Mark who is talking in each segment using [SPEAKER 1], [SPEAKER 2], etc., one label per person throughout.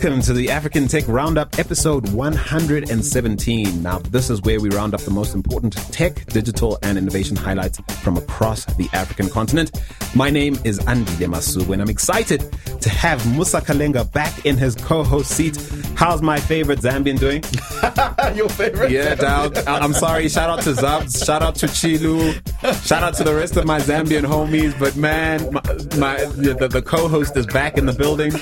[SPEAKER 1] Welcome to the African Tech Roundup, episode 117. Now, this is where we round up the most important tech, digital, and innovation highlights from across the African continent. My name is Andile Masuku, and I'm excited to have Musa Kalenga back in his co-host seat. How's my favorite Zambian doing?
[SPEAKER 2] Your favorite?
[SPEAKER 1] Yeah, dog. I'm sorry. Shout out to Zubs. Shout out to Chilu. Shout out to the rest of my Zambian homies. But man, my, my the, the co-host is back in the building.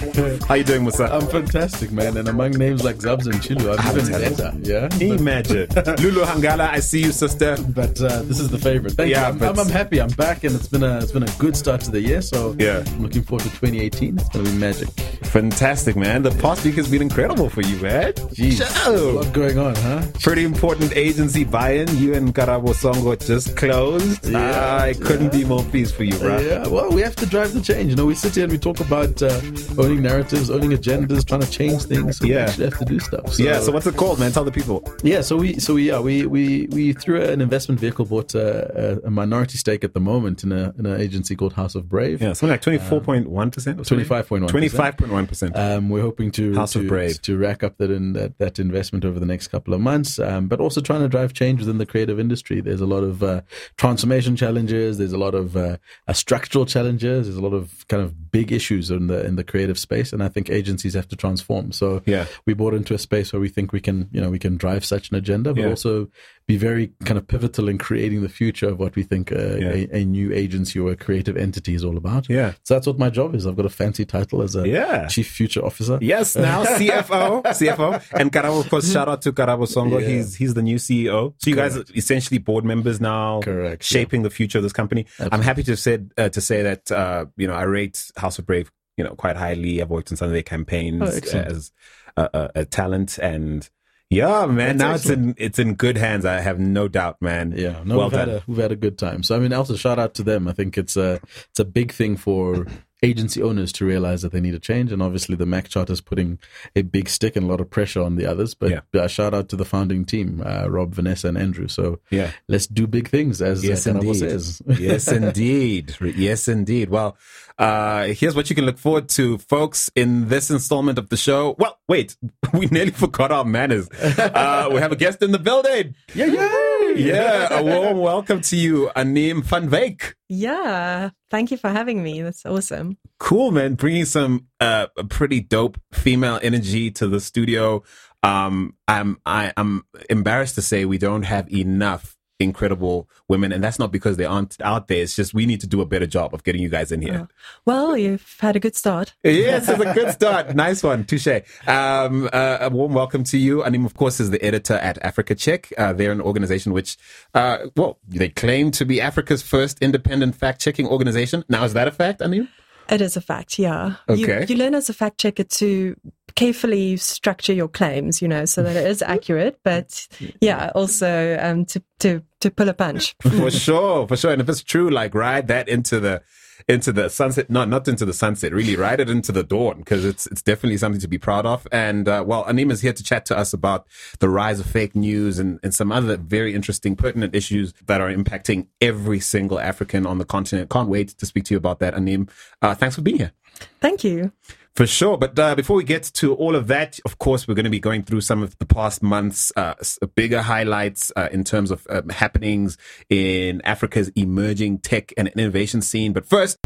[SPEAKER 1] How you doing, Musa?
[SPEAKER 2] I'm fantastic, man. And among names like Zubs and Chilu, I'm even better. Yeah.
[SPEAKER 1] Imagine. Lulu Hangala, I see you, sister.
[SPEAKER 2] But uh, this is the favorite. Thank
[SPEAKER 1] Yeah,
[SPEAKER 2] you. I'm, I'm, I'm happy. I'm back, and it's been a it's been a good start to the year. So
[SPEAKER 1] Yeah.
[SPEAKER 2] I'm looking forward to 2018. It's gonna be magic.
[SPEAKER 1] Fantastic, man. The past week has been incredible for you, man.
[SPEAKER 2] Jeez, a lot going on, huh?
[SPEAKER 1] Pretty important agency buy-in. You and Karabo Songo just closed.
[SPEAKER 2] Yeah.
[SPEAKER 1] I couldn't be more pleased for you, bro.
[SPEAKER 2] Yeah, well, we have to drive the change. You know, we sit here and we talk about uh, owning narratives, owning agendas, trying to change things. So
[SPEAKER 1] Yeah.
[SPEAKER 2] we actually have to do stuff. So,
[SPEAKER 1] Yeah, so what's it called, man? Tell the people.
[SPEAKER 2] Yeah, so we, so we, yeah, we, we, we through an investment vehicle bought a, a, minority stake at the moment in a in an agency called House of Brave.
[SPEAKER 1] Yeah, something like 24.1%?
[SPEAKER 2] 25.1%.
[SPEAKER 1] 25.1%.
[SPEAKER 2] Um, we're hoping to
[SPEAKER 1] House
[SPEAKER 2] to,
[SPEAKER 1] of Brave.
[SPEAKER 2] to rack up that, in, that that investment over the next couple of months, um, but also trying to drive change within the creative industry. There's a lot of uh, transformation challenges. There's a lot of uh, uh, structural challenges. There's a lot of kind of big issues in the in the creative space, and I think agencies have to transform. So
[SPEAKER 1] Yeah.
[SPEAKER 2] we bought into a space where we think we can you know we can drive such an agenda, but
[SPEAKER 1] Yeah.
[SPEAKER 2] also be very kind of pivotal in creating the future of what we think uh,
[SPEAKER 1] Yeah.
[SPEAKER 2] a, a new agency or a creative entity is all about.
[SPEAKER 1] Yeah.
[SPEAKER 2] So that's what my job is. I've got a fancy title as a
[SPEAKER 1] Yeah.
[SPEAKER 2] chief future officer.
[SPEAKER 1] Yes, now CFO, CFO, and Karabo. Of course, shout out to Karabo Songo.
[SPEAKER 2] Yeah.
[SPEAKER 1] He's he's the new CEO. So you guys are essentially board members now,
[SPEAKER 2] Correct,
[SPEAKER 1] shaping the future of this company. I'm happy to say uh, to say that uh, you know I rate House of Brave you know quite highly. I've worked on some of their campaigns
[SPEAKER 2] Oh,
[SPEAKER 1] as a, a, a talent, and yeah, man,
[SPEAKER 2] That's
[SPEAKER 1] now
[SPEAKER 2] excellent.
[SPEAKER 1] it's in it's in good hands. I have no doubt, man.
[SPEAKER 2] Yeah, no,
[SPEAKER 1] well
[SPEAKER 2] we've had
[SPEAKER 1] done.
[SPEAKER 2] a we've had a good time. So I mean, also shout out to them. I think it's a it's a big thing for agency owners to realize that they need a change, and obviously the Mac Charter is putting a big stick and a lot of pressure on the others. But
[SPEAKER 1] Yeah.
[SPEAKER 2] uh, shout out to the founding team, uh, Rob, Vanessa, and Andrew. So
[SPEAKER 1] Yeah.
[SPEAKER 2] let's do big things, as
[SPEAKER 1] Yes,
[SPEAKER 2] uh,
[SPEAKER 1] indeed.
[SPEAKER 2] says.
[SPEAKER 1] yes, indeed. Yes, indeed. Well, uh, here's what you can look forward to, folks, in this installment of the show. Well, wait, we nearly forgot our manners. Uh, we have a guest in the building.
[SPEAKER 2] yeah, yeah.
[SPEAKER 1] Yeah, a warm welcome to you, Anim van Wyk.
[SPEAKER 3] Yeah, thank you for having me. That's awesome.
[SPEAKER 1] Cool, man. Bringing some uh, pretty dope female energy to the studio. Um, I'm I, I'm embarrassed to say we don't have enough incredible women, and that's not because they aren't out there. It's just we need to do a better job of getting you guys in here.
[SPEAKER 3] Well, you've had a good start.
[SPEAKER 1] Yes, it's a good start. Nice one. Touche. Um, uh, a warm welcome to you. Anim, of course, is the editor at Africa Check. Uh, they're an organization which, uh, well, they claim to be Africa's first independent fact checking organization. Now, is that a fact, Anim?
[SPEAKER 3] It is a fact, yeah.
[SPEAKER 1] Okay.
[SPEAKER 3] You, you learn as a fact checker to carefully structure your claims, you know, so that it is accurate, but yeah, also um, to, to, to pull a punch.
[SPEAKER 1] for sure, for sure. And if it's true, like ride that into the into the sunset, not not into the sunset, really ride it into the dawn because it's it's definitely something to be proud of. And uh, well, Anim is here to chat to us about the rise of fake news and, and some other very interesting, pertinent issues that are impacting every single African on the continent. Can't wait to speak to you about that, Anim. Uh, thanks for being here.
[SPEAKER 3] Thank you.
[SPEAKER 1] For sure. But uh, before we get to all of that, of course, we're going to be going through some of the past months' uh, bigger highlights uh, in terms of um, happenings in Africa's emerging tech and innovation scene. But first,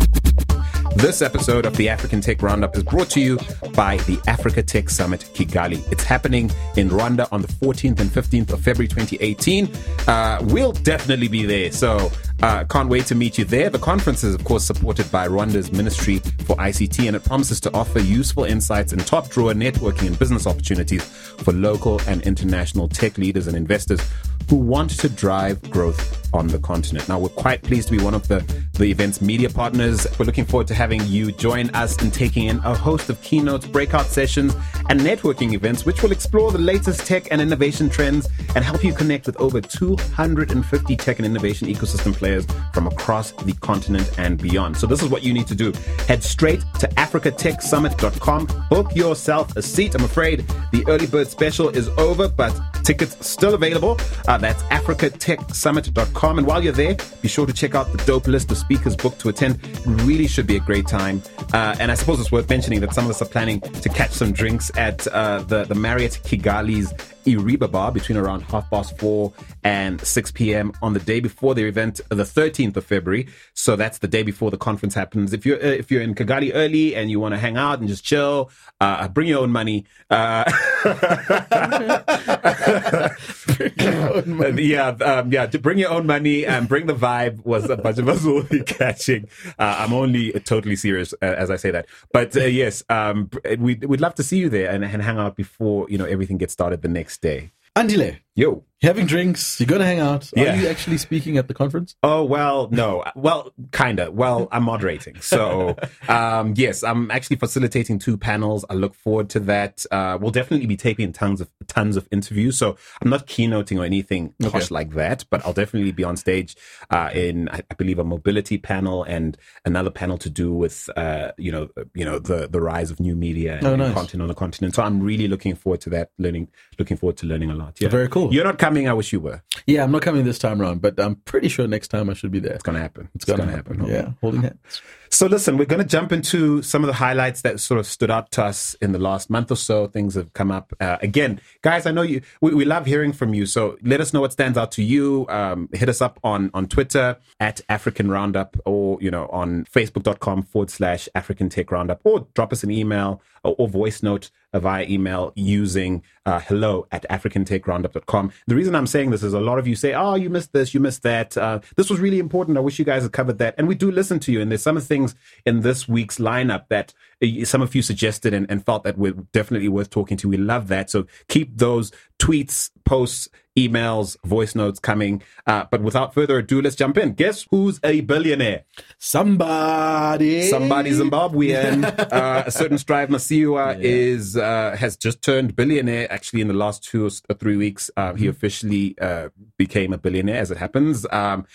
[SPEAKER 1] this episode of the African Tech Roundup is brought to you by the Africa Tech Summit Kigali. It's happening in Rwanda on the 14th and 15th of February 2018. Uh, we'll definitely be there. So uh, can't wait to meet you there. The conference is, of course, supported by Rwanda's Ministry for ICT, and it promises to offer useful insights and top drawer networking and business opportunities for local and international tech leaders and investors who want to drive growth on the continent. Now, we're quite pleased to be one of the, the event's media partners. We're looking forward to having you join us in taking in a host of keynotes, breakout sessions, and networking events, which will explore the latest tech and innovation trends and help you connect with over 250 tech and innovation ecosystem players from across the continent and beyond. So, this is what you need to do. Head straight to africatechsummit.com, book yourself a seat. I'm afraid the early bird special is over, but tickets still available. Uh, that's africatechsummit.com. And while you're there, be sure to check out the dope list of speakers booked to attend. It really should be a great time. Uh, and I suppose it's worth mentioning that some of us are planning to catch some drinks at uh, the, the Marriott Kigali's Iriba Bar between around half past four and 6 p.m. on the day before the event, the 13th of February. So that's the day before the conference happens. If you're uh, if you're in Kigali early and you want to hang out and just chill, uh, bring your own money. Uh, yeah, um, yeah. To bring your own money and bring the vibe was a bunch of us will be catching. Uh, I'm only totally serious uh, as I say that, but uh, yes, um, we we'd love to see you there and, and hang out before you know everything gets started the next day.
[SPEAKER 2] Andile,
[SPEAKER 1] Yo.
[SPEAKER 2] having drinks, you're going to hang out.
[SPEAKER 1] Yeah.
[SPEAKER 2] Are you actually speaking at the conference?
[SPEAKER 1] Oh well, no. Well, kinda. Well, I'm moderating, so um, yes, I'm actually facilitating two panels. I look forward to that. Uh, we'll definitely be taking tons of tons of interviews. So I'm not keynoting or anything posh like that, but I'll definitely be on stage uh, in, I I believe, a mobility panel and another panel to do with, uh, you know, you know, the the rise of new media and,
[SPEAKER 2] Oh,
[SPEAKER 1] and content on the continent. So I'm really looking forward to that. Learning, looking forward to learning a lot. Yeah,
[SPEAKER 2] Very cool.
[SPEAKER 1] You're not coming. I wish you were.
[SPEAKER 2] Yeah, I'm not coming this time around, but I'm pretty sure next time I should be there.
[SPEAKER 1] It's gonna happen.
[SPEAKER 2] It's gonna, happen. Yeah, holding hands.
[SPEAKER 1] So listen, we're going to jump into some of the highlights that sort of stood out to us in the last month or so. Things have come up. Uh, again, guys, I know you. We, we love hearing from you. So let us know what stands out to you. Um, hit us up on on Twitter at African Roundup, or you know on Facebook.com forward slash African Tech Roundup, or drop us an email or, or voice note via email using uh, hello at africantechroundup.com. The reason I'm saying this is a lot of you say, oh, you missed this, you missed that. Uh, this was really important. I wish you guys had covered that. And we do listen to you. And there's some things in this week's lineup that uh, some of you suggested and, and felt that were definitely worth talking to. We love that. So keep those tweets, posts, emails, voice notes coming. Uh, but without further ado, let's jump in. Guess who's a billionaire?
[SPEAKER 2] Somebody.
[SPEAKER 1] Somebody Zimbabwean, uh, a certain Strive Masiyiwa is uh, has just turned billionaire. Actually, in the last two or three weeks, uh, he officially uh, became a billionaire. As it happens, um,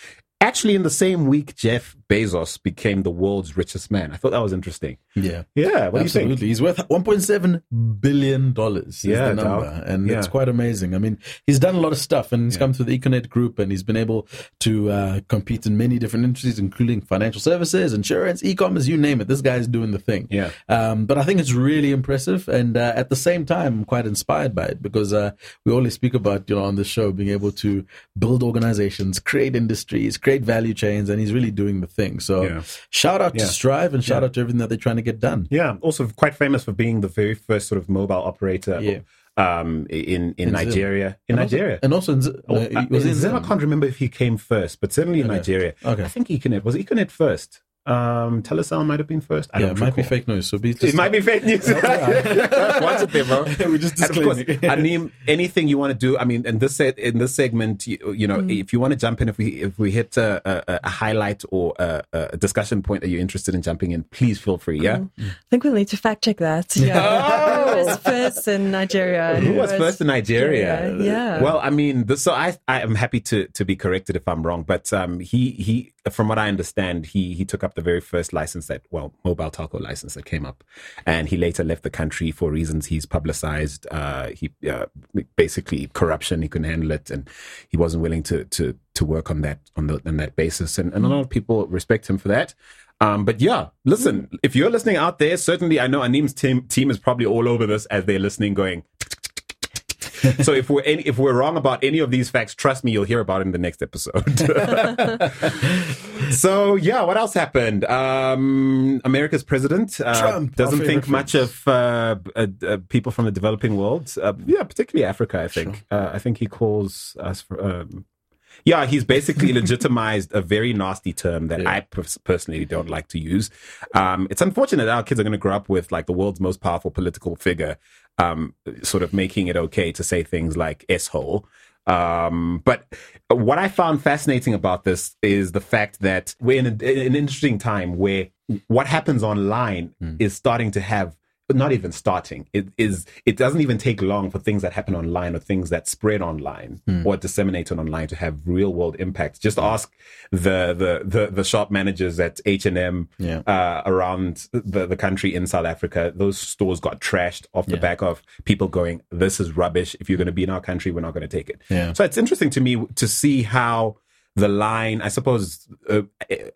[SPEAKER 1] actually, in the same week, Jeff Bezos became the world's richest man. I thought that was interesting.
[SPEAKER 2] Yeah.
[SPEAKER 1] Yeah, what do you
[SPEAKER 2] Absolutely.
[SPEAKER 1] think?
[SPEAKER 2] He's worth 1.7 billion dollars is
[SPEAKER 1] Yeah,
[SPEAKER 2] the number. And it's quite amazing. I mean, he's done a lot of stuff and he's come through the Econet group and he's been able to uh, compete in many different industries, including financial services, insurance, e-commerce, you name it. This guy's doing the thing.
[SPEAKER 1] Yeah.
[SPEAKER 2] Um, but I think it's really impressive. And uh, at the same time, I'm quite inspired by it because uh, we always speak about, you know, on the show, being able to build organizations, create industries, create value chains, and he's really doing the thing. So
[SPEAKER 1] Yeah.
[SPEAKER 2] shout out
[SPEAKER 1] Yeah.
[SPEAKER 2] to Strive and shout
[SPEAKER 1] Yeah.
[SPEAKER 2] out to everything that they're trying to get done.
[SPEAKER 1] Yeah, also quite famous for being the very first sort of mobile operator.
[SPEAKER 2] Yeah.
[SPEAKER 1] Um, in in,
[SPEAKER 2] In Zim.
[SPEAKER 1] Nigeria, in
[SPEAKER 2] And also-
[SPEAKER 1] Nigeria.
[SPEAKER 2] And also, in, Z-
[SPEAKER 1] Oh,
[SPEAKER 2] uh, was
[SPEAKER 1] in
[SPEAKER 2] in
[SPEAKER 1] Zim, I can't remember if he came first, but certainly in
[SPEAKER 2] Okay.
[SPEAKER 1] Nigeria.
[SPEAKER 2] Okay.
[SPEAKER 1] I think Econet was Econet first. Um, Telecel might have been first. I
[SPEAKER 2] Yeah,
[SPEAKER 1] don't
[SPEAKER 2] it might be fake news. So be just,
[SPEAKER 1] It might be fake news. Watch it there, bro.
[SPEAKER 2] We're just
[SPEAKER 1] And of course,
[SPEAKER 2] disclaiming.
[SPEAKER 1] Anim, anything you want to do. I mean, in this se- in this segment, you, you know, if you want to jump in, if we if we hit a, a, a highlight or a, a discussion point that you're interested in jumping in, please feel free. Yeah.
[SPEAKER 3] I think we'll need to fact check that. Yeah. Who was first in Nigeria?
[SPEAKER 1] Who was first in Nigeria?
[SPEAKER 3] Yeah.
[SPEAKER 1] Well, I mean, the, so I I am happy to to be corrected if I'm wrong, but um, he he from what I understand, he he took up the very first license that well mobile telco license that came up, and he later left the country for reasons he's publicized. Uh, he uh, basically corruption. He couldn't handle it, and he wasn't willing to to to work on that on the on that basis. And, and a lot of people respect him for that. Um, but yeah, listen, if you're listening out there, certainly I know Anim's team team is probably all over this as they're listening, going. so if we're any, if we're wrong about any of these facts, trust me, you'll hear about it in the next episode. so yeah, what else happened? Um, America's president uh,
[SPEAKER 2] Trump,
[SPEAKER 1] doesn't think much of uh, uh, uh, people from the developing world. Uh, yeah, particularly Africa. I think. Uh, I think he calls us for. Um, yeah, he's basically legitimized a very nasty term that I pers- personally don't like to use. Um, it's unfortunate that our kids are going to grow up with like the world's most powerful political figure, um, sort of making it okay to say things like "s-hole." Um, but what I found fascinating about this is the fact that we're in, a, in an interesting time where what happens online is starting to have not even starting. It is. It doesn't even take long for things that happen online or things that spread online or disseminated online to have real world impact. Just ask the the the, the shop managers at H and M
[SPEAKER 2] Yeah.
[SPEAKER 1] uh, around the the country in South Africa. Those stores got trashed off the
[SPEAKER 2] Yeah.
[SPEAKER 1] back of people going, "This is rubbish. If you're going to be in our country, we're not going to take it."
[SPEAKER 2] Yeah.
[SPEAKER 1] So it's interesting to me to see how the line, I suppose, uh,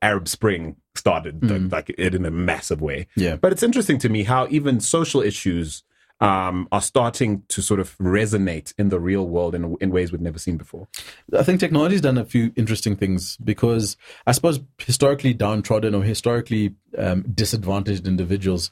[SPEAKER 1] Arab Spring started like, like it in a massive way.
[SPEAKER 2] Yeah.
[SPEAKER 1] But it's interesting to me how even social issues um, are starting to sort of resonate in the real world in, in ways we've never seen before.
[SPEAKER 2] I think technology's done a few interesting things because I suppose historically downtrodden or historically um, disadvantaged individuals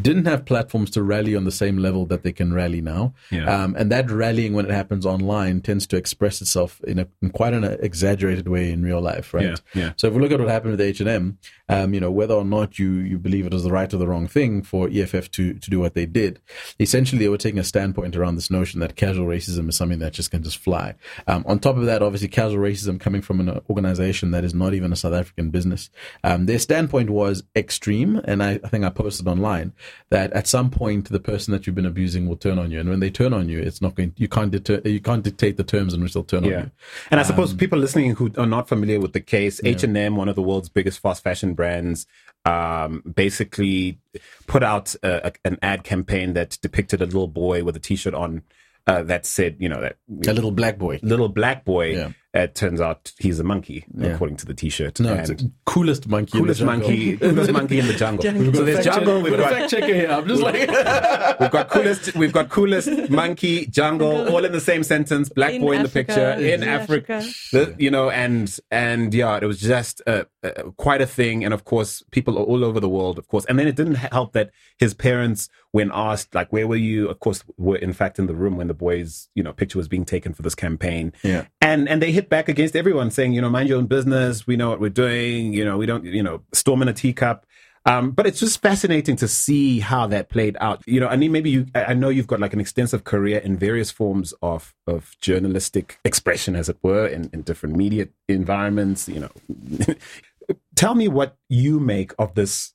[SPEAKER 2] didn't have platforms to rally on the same level that they can rally now.
[SPEAKER 1] Yeah.
[SPEAKER 2] Um, and that rallying when it happens online tends to express itself in, a, in quite an exaggerated way in real life, right?
[SPEAKER 1] Yeah, yeah.
[SPEAKER 2] So if we look at what happened with H&M, um, you know, whether or not you, you believe it was the right or the wrong thing for EFF to, to do what they did, essentially they were taking a standpoint around this notion that casual racism is something that just can just fly. Um, on top of that, obviously casual racism coming from an organization that is not even a South African business. Um, their standpoint was extreme, and I, I think I posted online that at some point the person that you've been abusing will turn on you, and when they turn on you, it's not going. You can't deter, you can't dictate the terms in which they'll turn on you.
[SPEAKER 1] and I suppose people listening who are not familiar with the case, H and M, one of the world's biggest fast fashion brands, um, basically put out a, a- an ad campaign that depicted a little boy with a T-shirt on uh, that said, you know, that
[SPEAKER 2] A little black boy.
[SPEAKER 1] little black boy.
[SPEAKER 2] Yeah.
[SPEAKER 1] It turns out he's a monkey,
[SPEAKER 2] Yeah.
[SPEAKER 1] according to the T-shirt.
[SPEAKER 2] No,
[SPEAKER 1] And
[SPEAKER 2] it's the coolest monkey. in the
[SPEAKER 1] coolest
[SPEAKER 2] jungle.
[SPEAKER 1] monkey, coolest monkey in the jungle.
[SPEAKER 3] Jungle.
[SPEAKER 1] So there's
[SPEAKER 2] Fact check-
[SPEAKER 1] jungle. We've
[SPEAKER 2] we've got a fact checker here. I'm just like,
[SPEAKER 1] We've got coolest. We've got coolest monkey jungle, all in the same sentence. Black
[SPEAKER 3] In
[SPEAKER 1] boy in the picture in
[SPEAKER 3] in
[SPEAKER 1] Africa.
[SPEAKER 3] Africa.
[SPEAKER 1] The- you know, and and yeah, it was just uh, uh, quite a thing. And of course, people are all over the world, of course. And then it didn't help that his parents, when asked like, "Where were you?" Of course, were in fact in the room when the boy's you know picture was being taken for this campaign.
[SPEAKER 2] Yeah.
[SPEAKER 1] And and they hit back against everyone, saying, you know, mind your own business. We know what we're doing. You know, we don't. You know, storm in a teacup. Um, but it's just fascinating to see how that played out. You know, I mean, maybe you, I I know you've got like an extensive career in various forms of, of journalistic expression, as it were, in, in different media environments, you know. Tell me what you make of this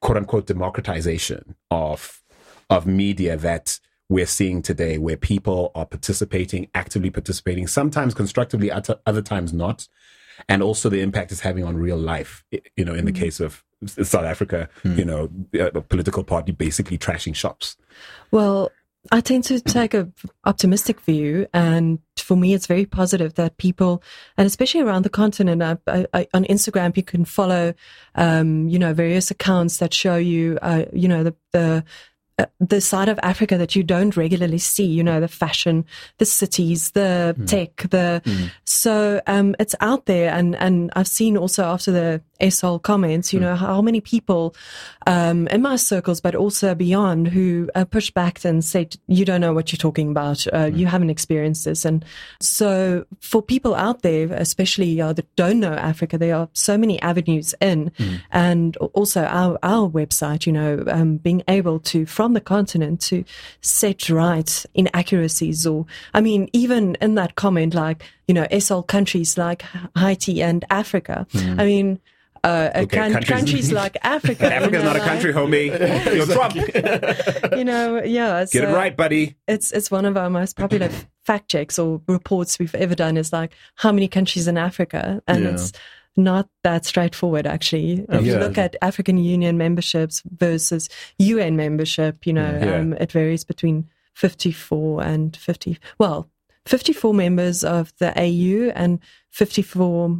[SPEAKER 1] quote unquote democratization of, of media that we're seeing today, where people are participating, actively participating, sometimes constructively, other times not and also the impact it's having on real life. You know, in the case of South Africa, you know, a political party basically trashing shops.
[SPEAKER 3] Well, I tend to take a optimistic view, and for me, it's very positive that people, and especially around the continent, I, I, I, on Instagram, you can follow, um, you know, various accounts that show you, uh, you know, the the the side of Africa that you don't regularly see, you know, the fashion, the cities, the tech, the so um, it's out there, and and I've seen also after the SL comments, you know, how many people um, in my circles, but also beyond, who uh, pushed back and said, "You don't know what you're talking about. Uh, You haven't experienced this." And so, for people out there, especially uh, that don't know Africa, there are so many avenues in, and also our our website. You know, um, being able to from the continent to set right inaccuracies, or I mean, even in that comment, like you know, SL countries like Haiti and Africa. I mean. Uh,
[SPEAKER 1] Okay,
[SPEAKER 3] coun-
[SPEAKER 1] countries-
[SPEAKER 3] countries like Africa. you
[SPEAKER 1] Africa's
[SPEAKER 3] know,
[SPEAKER 1] not a
[SPEAKER 3] like-
[SPEAKER 1] country, homie. You're Trump.
[SPEAKER 3] you know, yeah.
[SPEAKER 1] Get it right, buddy.
[SPEAKER 3] It's it's one of our most popular fact checks or reports we've ever done. Is like how many countries in Africa, and
[SPEAKER 2] Yeah.
[SPEAKER 3] it's not that straightforward actually. If you look at African Union memberships versus UN membership, you know,
[SPEAKER 1] Yeah.
[SPEAKER 3] um, it varies between fifty four and fifty. Well, fifty four members of the AU and fifty four.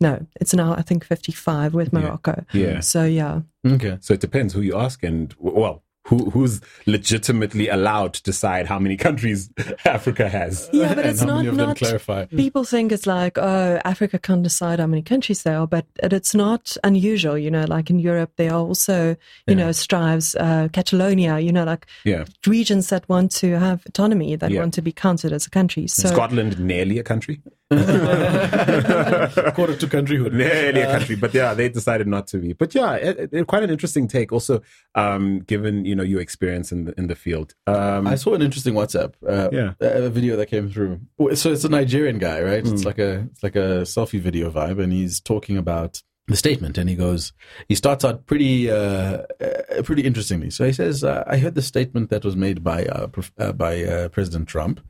[SPEAKER 3] No, it's now I think fifty five with Morocco.
[SPEAKER 1] Yeah.
[SPEAKER 3] So yeah.
[SPEAKER 2] okay.
[SPEAKER 1] So it depends who you ask, and well, who who's legitimately allowed to decide how many countries Africa has.
[SPEAKER 3] Yeah, but it's not
[SPEAKER 2] many of them
[SPEAKER 3] not people think it's like oh africa can't decide how many countries there are but it's not unusual you know like in europe there are also you know strives uh, catalonia you know like
[SPEAKER 1] Yeah.
[SPEAKER 3] regions that want to have autonomy that
[SPEAKER 1] Yeah.
[SPEAKER 3] want to be counted as a country so
[SPEAKER 1] Scotland nearly a country,
[SPEAKER 2] Quarter to countryhood.
[SPEAKER 1] nearly a country, but yeah, they decided not to be. But yeah, it, it, quite an interesting take. Also, um, given you know your experience in the in the field. Um,
[SPEAKER 2] I saw an interesting WhatsApp, uh,
[SPEAKER 1] Yeah.
[SPEAKER 2] a a video that came through. So it's a Nigerian guy, right? It's like a it's like a selfie video vibe, and he's talking about the statement, and he goes, he starts out pretty uh, uh, pretty interestingly. So he says, uh, "I heard the statement that was made by uh, uh, by uh, President Trump,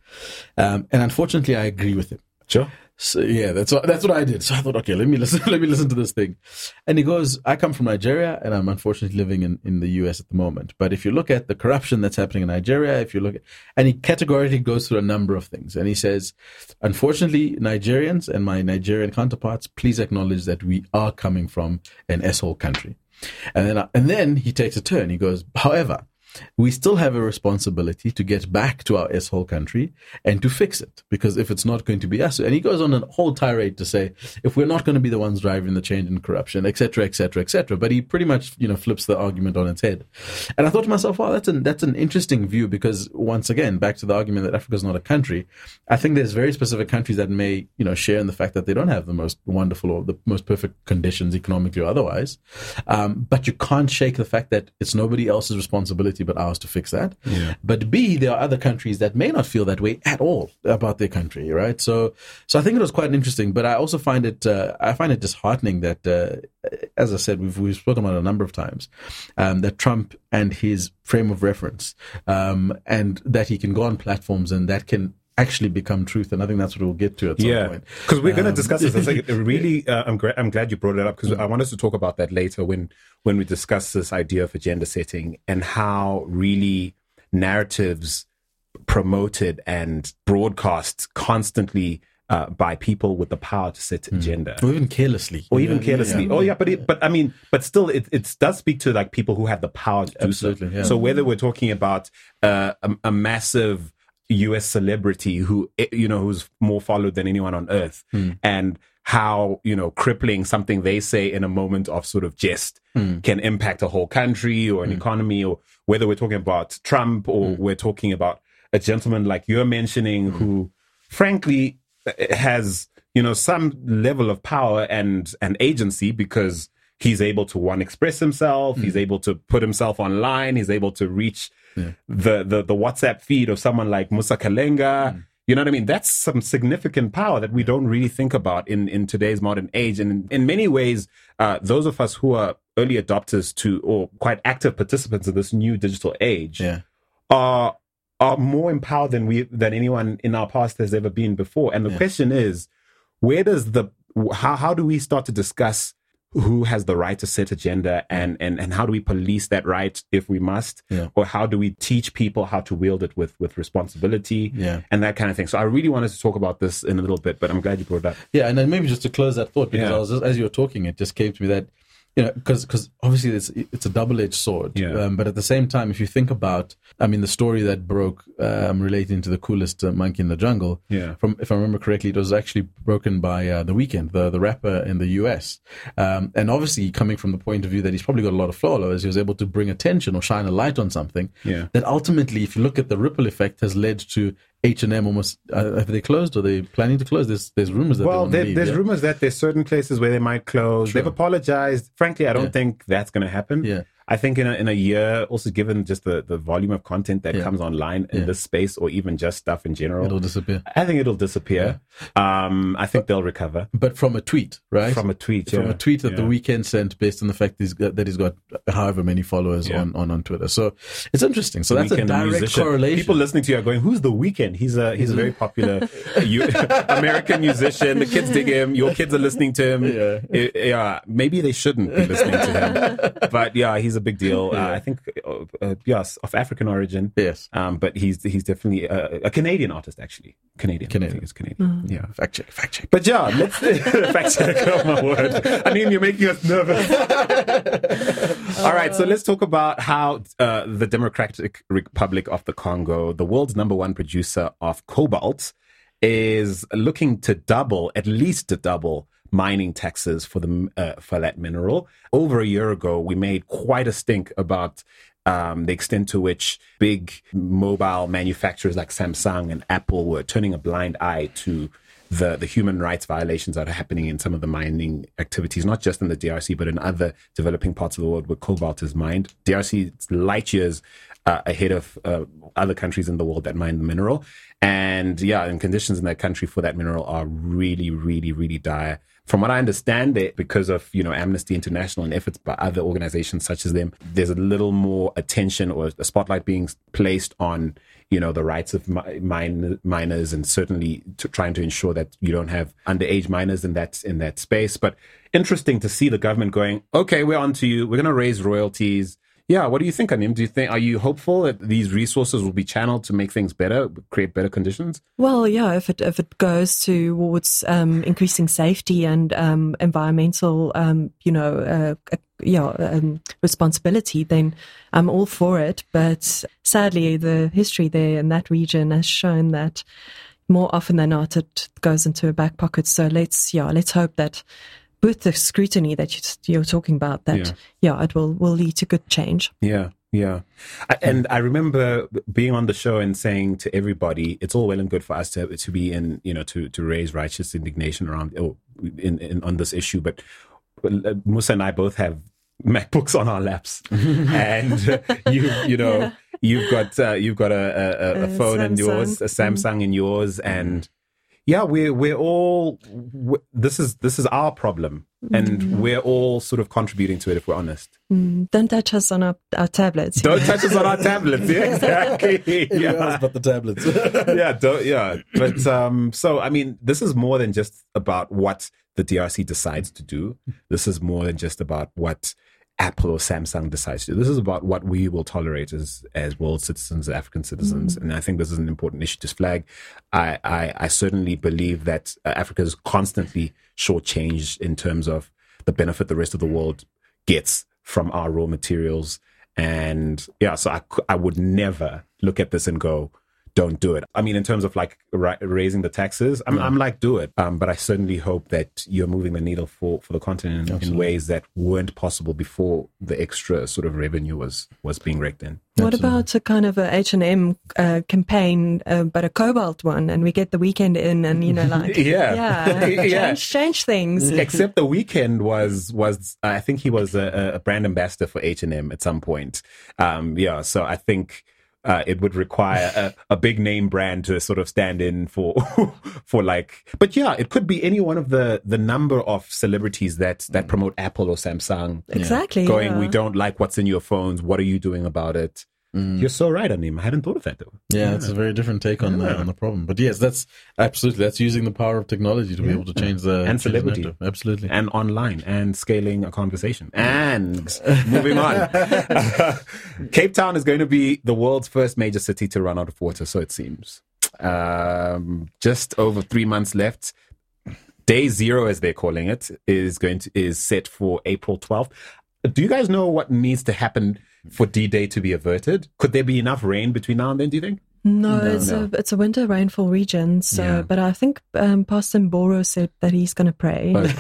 [SPEAKER 2] um, and unfortunately, I agree with him."
[SPEAKER 1] Sure.
[SPEAKER 2] So yeah, that's what that's what I did. So I thought, okay, let me listen, let me listen to this thing. And he goes, I come from Nigeria, and I'm unfortunately living in in the U.S. at the moment. But if you look at the corruption that's happening in Nigeria, if you look, at, and he categorically goes through a number of things, and he says, unfortunately, Nigerians and my Nigerian counterparts, please acknowledge that we are coming from an s-hole country. And then and then he takes a turn. He goes, however we still have a responsibility to get back to our S-hole country and to fix it. Because if it's not going to be us, and he goes on a whole tirade to say, if we're not going to be the ones driving the change in corruption, etc., etc., etc. But he pretty much, you know, flips the argument on its head. And I thought to myself, wow, that's an, that's an interesting view because once again, back to the argument that Africa is not a country, I think there's very specific countries that may, you know, share in the fact that they don't have the most wonderful or the most perfect conditions economically or otherwise. Um, but you can't shake the fact that it's nobody else's responsibility but ours to fix that.
[SPEAKER 1] Yeah.
[SPEAKER 2] But B, there are other countries that may not feel that way at all about their country, right? So, so I think it was quite interesting. But I also find it, uh, I find it disheartening that, uh, as I said, we've we've spoken about it a number of times, um, that Trump and his frame of reference, um, and that he can go on platforms and that can actually become truth. And I think that's what we'll get to at some
[SPEAKER 1] yeah.
[SPEAKER 2] point.
[SPEAKER 1] Because we're going to
[SPEAKER 2] Um,
[SPEAKER 1] discuss this. Like, really, uh, I'm, gra- I'm glad you brought it up because I want us to talk about that later when, when we discuss this idea of agenda setting and how really narratives promoted and broadcast constantly uh, by people with the power to set agenda
[SPEAKER 2] Or even carelessly.
[SPEAKER 1] or even
[SPEAKER 2] Yeah,
[SPEAKER 1] carelessly.
[SPEAKER 2] yeah.
[SPEAKER 1] Oh yeah, but it, but I mean, but still, it it does speak to like people who have the power to do
[SPEAKER 2] Absolutely,
[SPEAKER 1] so.
[SPEAKER 2] yeah.
[SPEAKER 1] So whether we're talking about uh, a, a massive U.S. celebrity who eh, you know who's more followed than anyone on earth,
[SPEAKER 2] Hmm.
[SPEAKER 1] and how you know crippling something they say in a moment of sort of jest
[SPEAKER 2] Hmm.
[SPEAKER 1] can impact a whole country or an economy, or whether we're talking about Trump or
[SPEAKER 2] Hmm.
[SPEAKER 1] we're talking about a gentleman like you're mentioning who, frankly, eh, has you know some level of power and and agency because he's able to one express himself he's able to put himself online he's able to reach the, the the whatsapp feed of someone like musa kalenga. You know what i mean? That's some significant power that we don't really think about in in today's modern age. And in, in many ways uh, those of us who are early adopters to or quite active participants of this new digital age
[SPEAKER 2] Yeah.
[SPEAKER 1] are are more empowered than we than anyone in our past has ever been before. And the question is, where does the how how do we start to discuss who has the right to set agenda and and and how do we police that right if we must
[SPEAKER 2] Yeah.
[SPEAKER 1] or how do we teach people how to wield it with with responsibility
[SPEAKER 2] Yeah.
[SPEAKER 1] and that kind of thing so i really wanted to talk about this in a little bit but i'm glad you brought it up
[SPEAKER 2] Yeah, and then maybe just to close that thought, because
[SPEAKER 1] Yeah.
[SPEAKER 2] I was just, as you were talking, it just came to me that you know, because obviously it's it's a double edged sword.
[SPEAKER 1] Yeah.
[SPEAKER 2] Um, but at the same time, if you think about, I mean, the story that broke um, relating to the coolest uh, monkey in the jungle.
[SPEAKER 1] Yeah.
[SPEAKER 2] From if I remember correctly, it was actually broken by uh, the Weeknd, the the rapper in the U.S. Um, and obviously, coming from the point of view that he's probably got a lot of followers, he was able to bring attention or shine a light on something.
[SPEAKER 1] Yeah.
[SPEAKER 2] That ultimately, if you look at the ripple effect, has led to H and M almost. Uh, have they closed or they planning to close? There's there's rumors that
[SPEAKER 1] well there,
[SPEAKER 2] leave,
[SPEAKER 1] there's
[SPEAKER 2] yeah?
[SPEAKER 1] rumors that there's certain places where they might close they've apologized frankly i don't
[SPEAKER 2] Yeah.
[SPEAKER 1] think that's going to happen
[SPEAKER 2] Yeah.
[SPEAKER 1] I think in a, in a year, also given just the, the volume of content that
[SPEAKER 2] Yeah.
[SPEAKER 1] comes online in
[SPEAKER 2] Yeah.
[SPEAKER 1] this space or even just stuff in general,
[SPEAKER 2] It'll disappear.
[SPEAKER 1] I think it'll disappear. Um, I think they'll recover
[SPEAKER 2] But from a tweet, right?
[SPEAKER 1] from a tweet.
[SPEAKER 2] from a tweet that the Weeknd sent based on the fact he's got, that he's got however many followers
[SPEAKER 1] Yeah.
[SPEAKER 2] on, on, on Twitter. So it's interesting. So that's a direct
[SPEAKER 1] musician.
[SPEAKER 2] correlation.
[SPEAKER 1] People listening to you are going, "Who's the Weeknd? He's a he's a very popular you, American musician. The kids dig him. Your kids are listening to him.
[SPEAKER 2] Yeah.
[SPEAKER 1] Eh, yeah. Maybe they shouldn't be listening to him, but yeah, he's a big deal. Uh, I think, uh, uh, yes, of African origin.
[SPEAKER 2] Yes.
[SPEAKER 1] Um, but he's he's definitely a, a Canadian artist, actually. Canadian.
[SPEAKER 2] Canadian.
[SPEAKER 1] I think it's Canadian. Yeah.
[SPEAKER 2] Fact check, fact check.
[SPEAKER 1] But yeah, let's fact check. Oh my word! I mean, you're making us nervous. All right, so let's talk about how uh, the Democratic Republic of the Congo, the world's number one producer of cobalt, is looking to double, at least to double, mining taxes for the uh, for that mineral. Over a year ago, we made quite a stink about um, the extent to which big mobile manufacturers like Samsung and Apple were turning a blind eye to the, the human rights violations that are happening in some of the mining activities, not just in the DRC, but in other developing parts of the world where cobalt is mined. DRC is light years uh, ahead of uh, other countries in the world that mine the mineral. And yeah, and conditions in that country for that mineral are really, really, really dire. From what I understand, it because of you know Amnesty International and efforts by other organizations such as them, there's a little more attention or a spotlight being placed on you know the rights of min- minors and certainly to trying to ensure that you don't have underage minors in that in that space. But interesting to see the government going, okay, we're on to you. We're going to raise royalties. Yeah, what do you think, Anim? Do you think are you hopeful that these resources will be channeled to make things better, create better conditions?
[SPEAKER 3] Well, yeah, if it if it goes towards um, increasing safety and um, environmental, um, you know, uh, yeah, um, responsibility, then I'm all for it. But sadly, the history there in that region has shown that more often than not, it goes into a back pocket. So let's, yeah, let's hope that with the scrutiny that you're talking about, that yeah. yeah, it will will lead to good change.
[SPEAKER 1] Yeah, yeah. And I remember being on the show and saying to everybody, it's all well and good for us to to be in, you know, to to raise righteous indignation around oh, in, in on this issue, but uh, Musa and I both have MacBooks on our laps, and you you know yeah. you've got uh, you've got a, a, a phone in yours, a Samsung mm. in yours, and yeah, we're we're all we're, this is this is our problem, and mm. we're all sort of contributing to it if we're honest.
[SPEAKER 3] Mm. Don't touch us on our, our tablets.
[SPEAKER 1] Don't touch us on our tablets. Yeah, exactly.
[SPEAKER 2] yeah, but the tablets.
[SPEAKER 1] yeah, don't, yeah. But um, so I mean, this is more than just about what the DRC decides to do. This is more than just about what Apple or Samsung decides to. This is about what we will tolerate as as world citizens, African citizens, mm. and I think this is an important issue to flag. I I, I certainly believe that uh, Africa is constantly shortchanged in terms of the benefit the rest of the world gets from our raw materials, and yeah, so I I would never look at this and go, don't do it. I mean, in terms of like ra- raising the taxes, I'm, yeah. I'm like, do it. Um, but I certainly hope that you're moving the needle for, for the continent in, in ways that weren't possible before the extra sort of revenue was, was being raked in.
[SPEAKER 3] What Absolutely. about a kind of a H&M uh, campaign, uh, but a cobalt one, and we get the Weeknd in, and you know, like
[SPEAKER 1] yeah,
[SPEAKER 3] yeah,
[SPEAKER 1] yeah.
[SPEAKER 3] Change, change, things.
[SPEAKER 1] Except the Weeknd was was I think he was a, a brand ambassador for H&M at some point. Um, yeah, so I think uh, it would require a, a, big name brand to sort of stand in for for like but yeah it could be any one of the the number of celebrities that that promote apple or samsung.
[SPEAKER 3] Exactly
[SPEAKER 1] going
[SPEAKER 3] yeah.
[SPEAKER 1] we don't like what's in your phones. What are you doing about it Mm. You're so right, Anim. I hadn't thought of that though.
[SPEAKER 2] Yeah, yeah. it's a very different take on yeah. the on the problem. But yes, that's absolutely that's using the power of technology to yeah. be able to change the
[SPEAKER 1] and celebrity, the
[SPEAKER 2] absolutely,
[SPEAKER 1] and online and scaling a conversation. And moving on, Cape Town is going to be the world's first major city to run out of water, so it seems. Um, just over three months left. Day zero, as they're calling it, is going to is set for April 12th. Do you guys know what needs to happen? For D Day to be averted? Could there be enough rain between now and then? Do you think?
[SPEAKER 3] No, no it's no. a it's a winter rainfall region. So, yeah. but I think um, Pastor Mboro said that he's going to pray. Oh, he's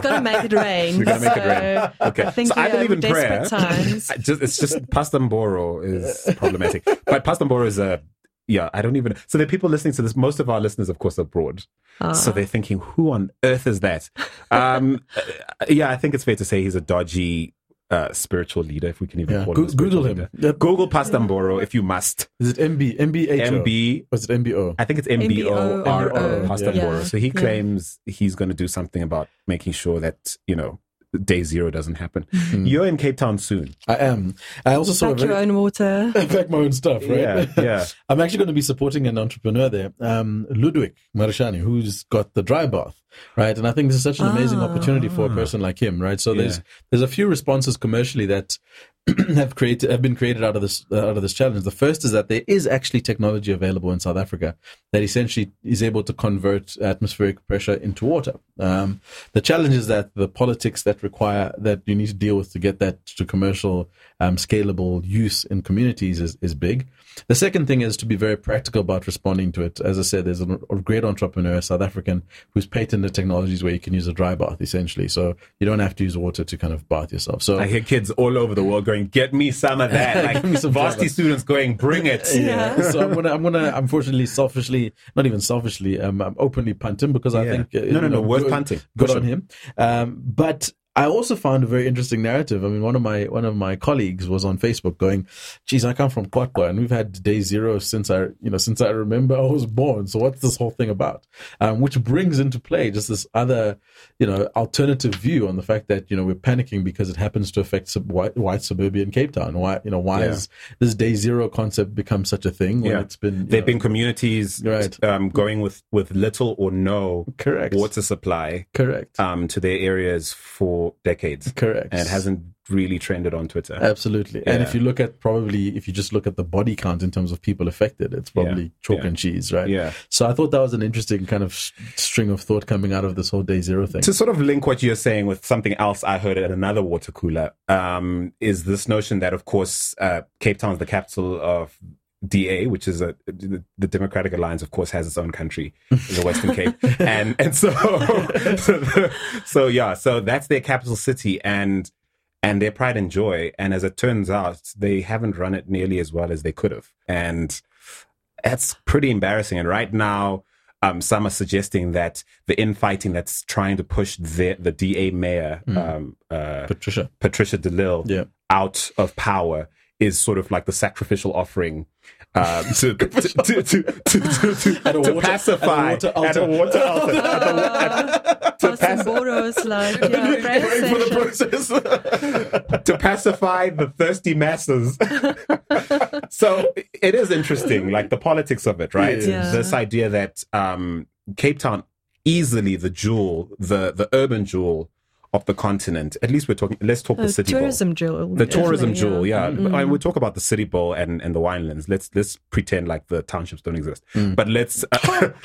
[SPEAKER 3] going to make it rain.
[SPEAKER 1] You're going to make it rain. Okay,
[SPEAKER 3] I think
[SPEAKER 1] so I believe in prayer.
[SPEAKER 3] Times.
[SPEAKER 1] just, it's just Pastor Mboro is problematic, but Pastor Mboro is a yeah, I don't even. So there are people listening to this. Most of our listeners, of course, are abroad. Uh. So they're thinking, who on earth is that? Um, yeah, I think it's fair to say he's a dodgy uh, spiritual leader, if we can even yeah. call him.
[SPEAKER 2] Google him.
[SPEAKER 1] Yep. Google Pastor Mboro if you must.
[SPEAKER 2] Is it MB? MBH?
[SPEAKER 1] MB.
[SPEAKER 2] Or is it MBO?
[SPEAKER 1] I think it's MBO, or Pastor yeah. So he claims he's going to do something about making sure that, you know, day zero doesn't happen. Mm. You're in Cape Town soon.
[SPEAKER 2] I am. I also saw
[SPEAKER 3] pack your own water,
[SPEAKER 2] pack my own stuff. Right?
[SPEAKER 1] Yeah, yeah.
[SPEAKER 2] I'm actually going to be supporting an entrepreneur there, um, Ludwick Marishane, who's got the dry bath, right? And I think this is such an amazing ah. opportunity for a person like him, right? So yeah. there's there's a few responses commercially that have created have been created out of this uh, out of this challenge. The first is that there is actually technology available in South Africa that essentially is able to convert atmospheric pressure into water. Um, the challenge is that the politics that require that you need to deal with to get that to commercial um, scalable use in communities is, is big. The second thing is to be very practical about responding to it. As I said, there's a, a great entrepreneur, South African, who's patented technologies where you can use a dry bath essentially. So you don't have to use water to kind of bath yourself. So
[SPEAKER 1] I hear kids all over the world going, "Get me some of that!" Like some varsity students going, "Bring it!"
[SPEAKER 2] Yeah. so I'm gonna, I'm gonna, unfortunately, selfishly, not even selfishly, um, I'm openly punting because I think
[SPEAKER 1] uh, no, no, no, know, worth punting.
[SPEAKER 2] Good on him. Um, but I also found a very interesting narrative. I mean, one of my one of my colleagues was on Facebook going, "Geez, I come from QwaQwa, and we've had day zero since I, you know, since I remember I was born. So what's this whole thing about?" Um, which brings into play just this other, you know, alternative view on the fact that you know we're panicking because it happens to affect sub- white, white suburban Cape Town. Why, you know, why
[SPEAKER 1] Yeah.
[SPEAKER 2] has this day zero concept become such a thing When
[SPEAKER 1] yeah.
[SPEAKER 2] it's been
[SPEAKER 1] there've
[SPEAKER 2] know,
[SPEAKER 1] been communities
[SPEAKER 2] Right.
[SPEAKER 1] um, going with, with little or no
[SPEAKER 2] correct,
[SPEAKER 1] water supply
[SPEAKER 2] correct,
[SPEAKER 1] um, to their areas for decades.
[SPEAKER 2] correct,
[SPEAKER 1] And it hasn't really trended on Twitter.
[SPEAKER 2] Absolutely. And if you look at probably, if you just look at the body count in terms of people affected, it's probably
[SPEAKER 1] Yeah.
[SPEAKER 2] chalk
[SPEAKER 1] Yeah.
[SPEAKER 2] and cheese, right?
[SPEAKER 1] Yeah.
[SPEAKER 2] So I thought that was an interesting kind of string of thought coming out of this whole day zero thing.
[SPEAKER 1] to sort of link what you're saying with something else I heard at another water cooler, um, is this notion that, of course, uh, Cape Town is the capital of DA, which is a the, the Democratic Alliance, of course, has its own country, the Western Cape, and and so so, so yeah, so that's their capital city, and and their pride and joy, and as it turns out, they haven't run it nearly as well as they could have, and that's pretty embarrassing. And right now, um, some are suggesting that the infighting that's trying to push the the DA mayor, um, uh,
[SPEAKER 2] Patricia.
[SPEAKER 1] Patricia de Lille,
[SPEAKER 2] Yeah.
[SPEAKER 1] out of power is sort of like the sacrificial offering um, to, to, to, to, to, to,
[SPEAKER 2] At a
[SPEAKER 1] to
[SPEAKER 2] water-
[SPEAKER 1] pacify
[SPEAKER 2] at a water
[SPEAKER 1] at a water altar. At a- at- to,
[SPEAKER 3] Austin
[SPEAKER 1] pac-
[SPEAKER 3] Boros, like, yeah, prayer
[SPEAKER 2] Waiting for the process.
[SPEAKER 1] to pacify the thirsty masses. so it is interesting, like the politics of it, right?
[SPEAKER 3] Yeah.
[SPEAKER 1] This idea that um, Cape Town, easily the jewel, the the urban jewel of the continent. At least we're talking. Let's talk the
[SPEAKER 3] Uh,
[SPEAKER 1] city bowl.
[SPEAKER 3] tourism jewel.
[SPEAKER 1] The tourism
[SPEAKER 3] definitely,
[SPEAKER 1] jewel, yeah.
[SPEAKER 3] Mm-mm.
[SPEAKER 1] I mean, we talk about the city bowl and, and the winelands. Let's let's pretend like the townships don't exist. But let's. Uh,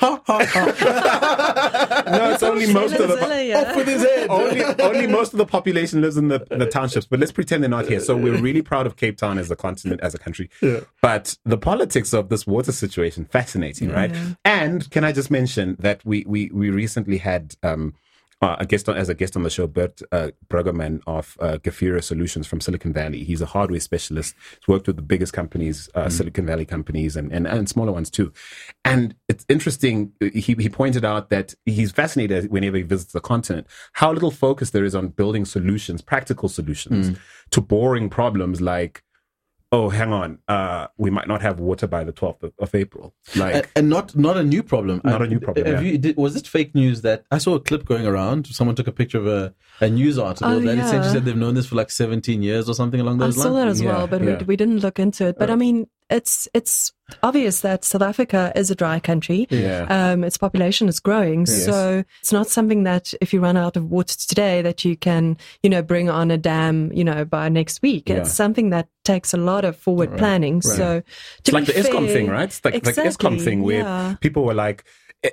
[SPEAKER 1] no, it's only most of the.
[SPEAKER 3] Venezuela, yeah.
[SPEAKER 2] Off with his head.
[SPEAKER 1] only, only most of the population lives in the, the townships, but let's pretend they're not here. So we're really proud of Cape Town as a continent, as a country. Yeah. But the politics of this water situation, fascinating, right? And can I just mention that we we we recently had um, uh, a guest on, as a guest on the show, Bert uh, Bruggerman of uh, Gafira Solutions from Silicon Valley. He's a hardware specialist. He's worked with the biggest companies, uh, Silicon Valley companies, and, and and smaller ones too. And it's interesting. He he pointed out that he's fascinated whenever he visits the continent how little focus there is on building solutions, practical solutions to boring problems like. Oh, hang on. Uh, we might not have water by the 12th of, of April. Like,
[SPEAKER 2] and, and not not a new problem.
[SPEAKER 1] Not
[SPEAKER 2] I-
[SPEAKER 1] a new problem,
[SPEAKER 2] Have
[SPEAKER 1] yeah.
[SPEAKER 2] you, did, was it fake news that I saw a clip going around? Someone took a picture of a, a news article
[SPEAKER 3] Oh,
[SPEAKER 2] that essentially said they've known this for like 17 years or something along those
[SPEAKER 3] I
[SPEAKER 2] those
[SPEAKER 3] saw
[SPEAKER 2] lines.
[SPEAKER 3] that as
[SPEAKER 1] Yeah,
[SPEAKER 3] well, but
[SPEAKER 1] yeah.
[SPEAKER 3] we, we didn't look into it. But I mean, it's it's obvious that South Africa is a dry country.
[SPEAKER 1] Yeah.
[SPEAKER 3] Um, its population is growing,
[SPEAKER 1] Yes.
[SPEAKER 3] so it's not something that if you run out of water today that you can, you know, bring on a dam, you know, by next week.
[SPEAKER 1] Yeah.
[SPEAKER 3] It's something that takes a lot of forward planning. So, to
[SPEAKER 1] it's like the
[SPEAKER 3] Eskom
[SPEAKER 1] thing, right? It's like, like
[SPEAKER 3] Eskom
[SPEAKER 1] thing where
[SPEAKER 3] yeah.
[SPEAKER 1] people were like,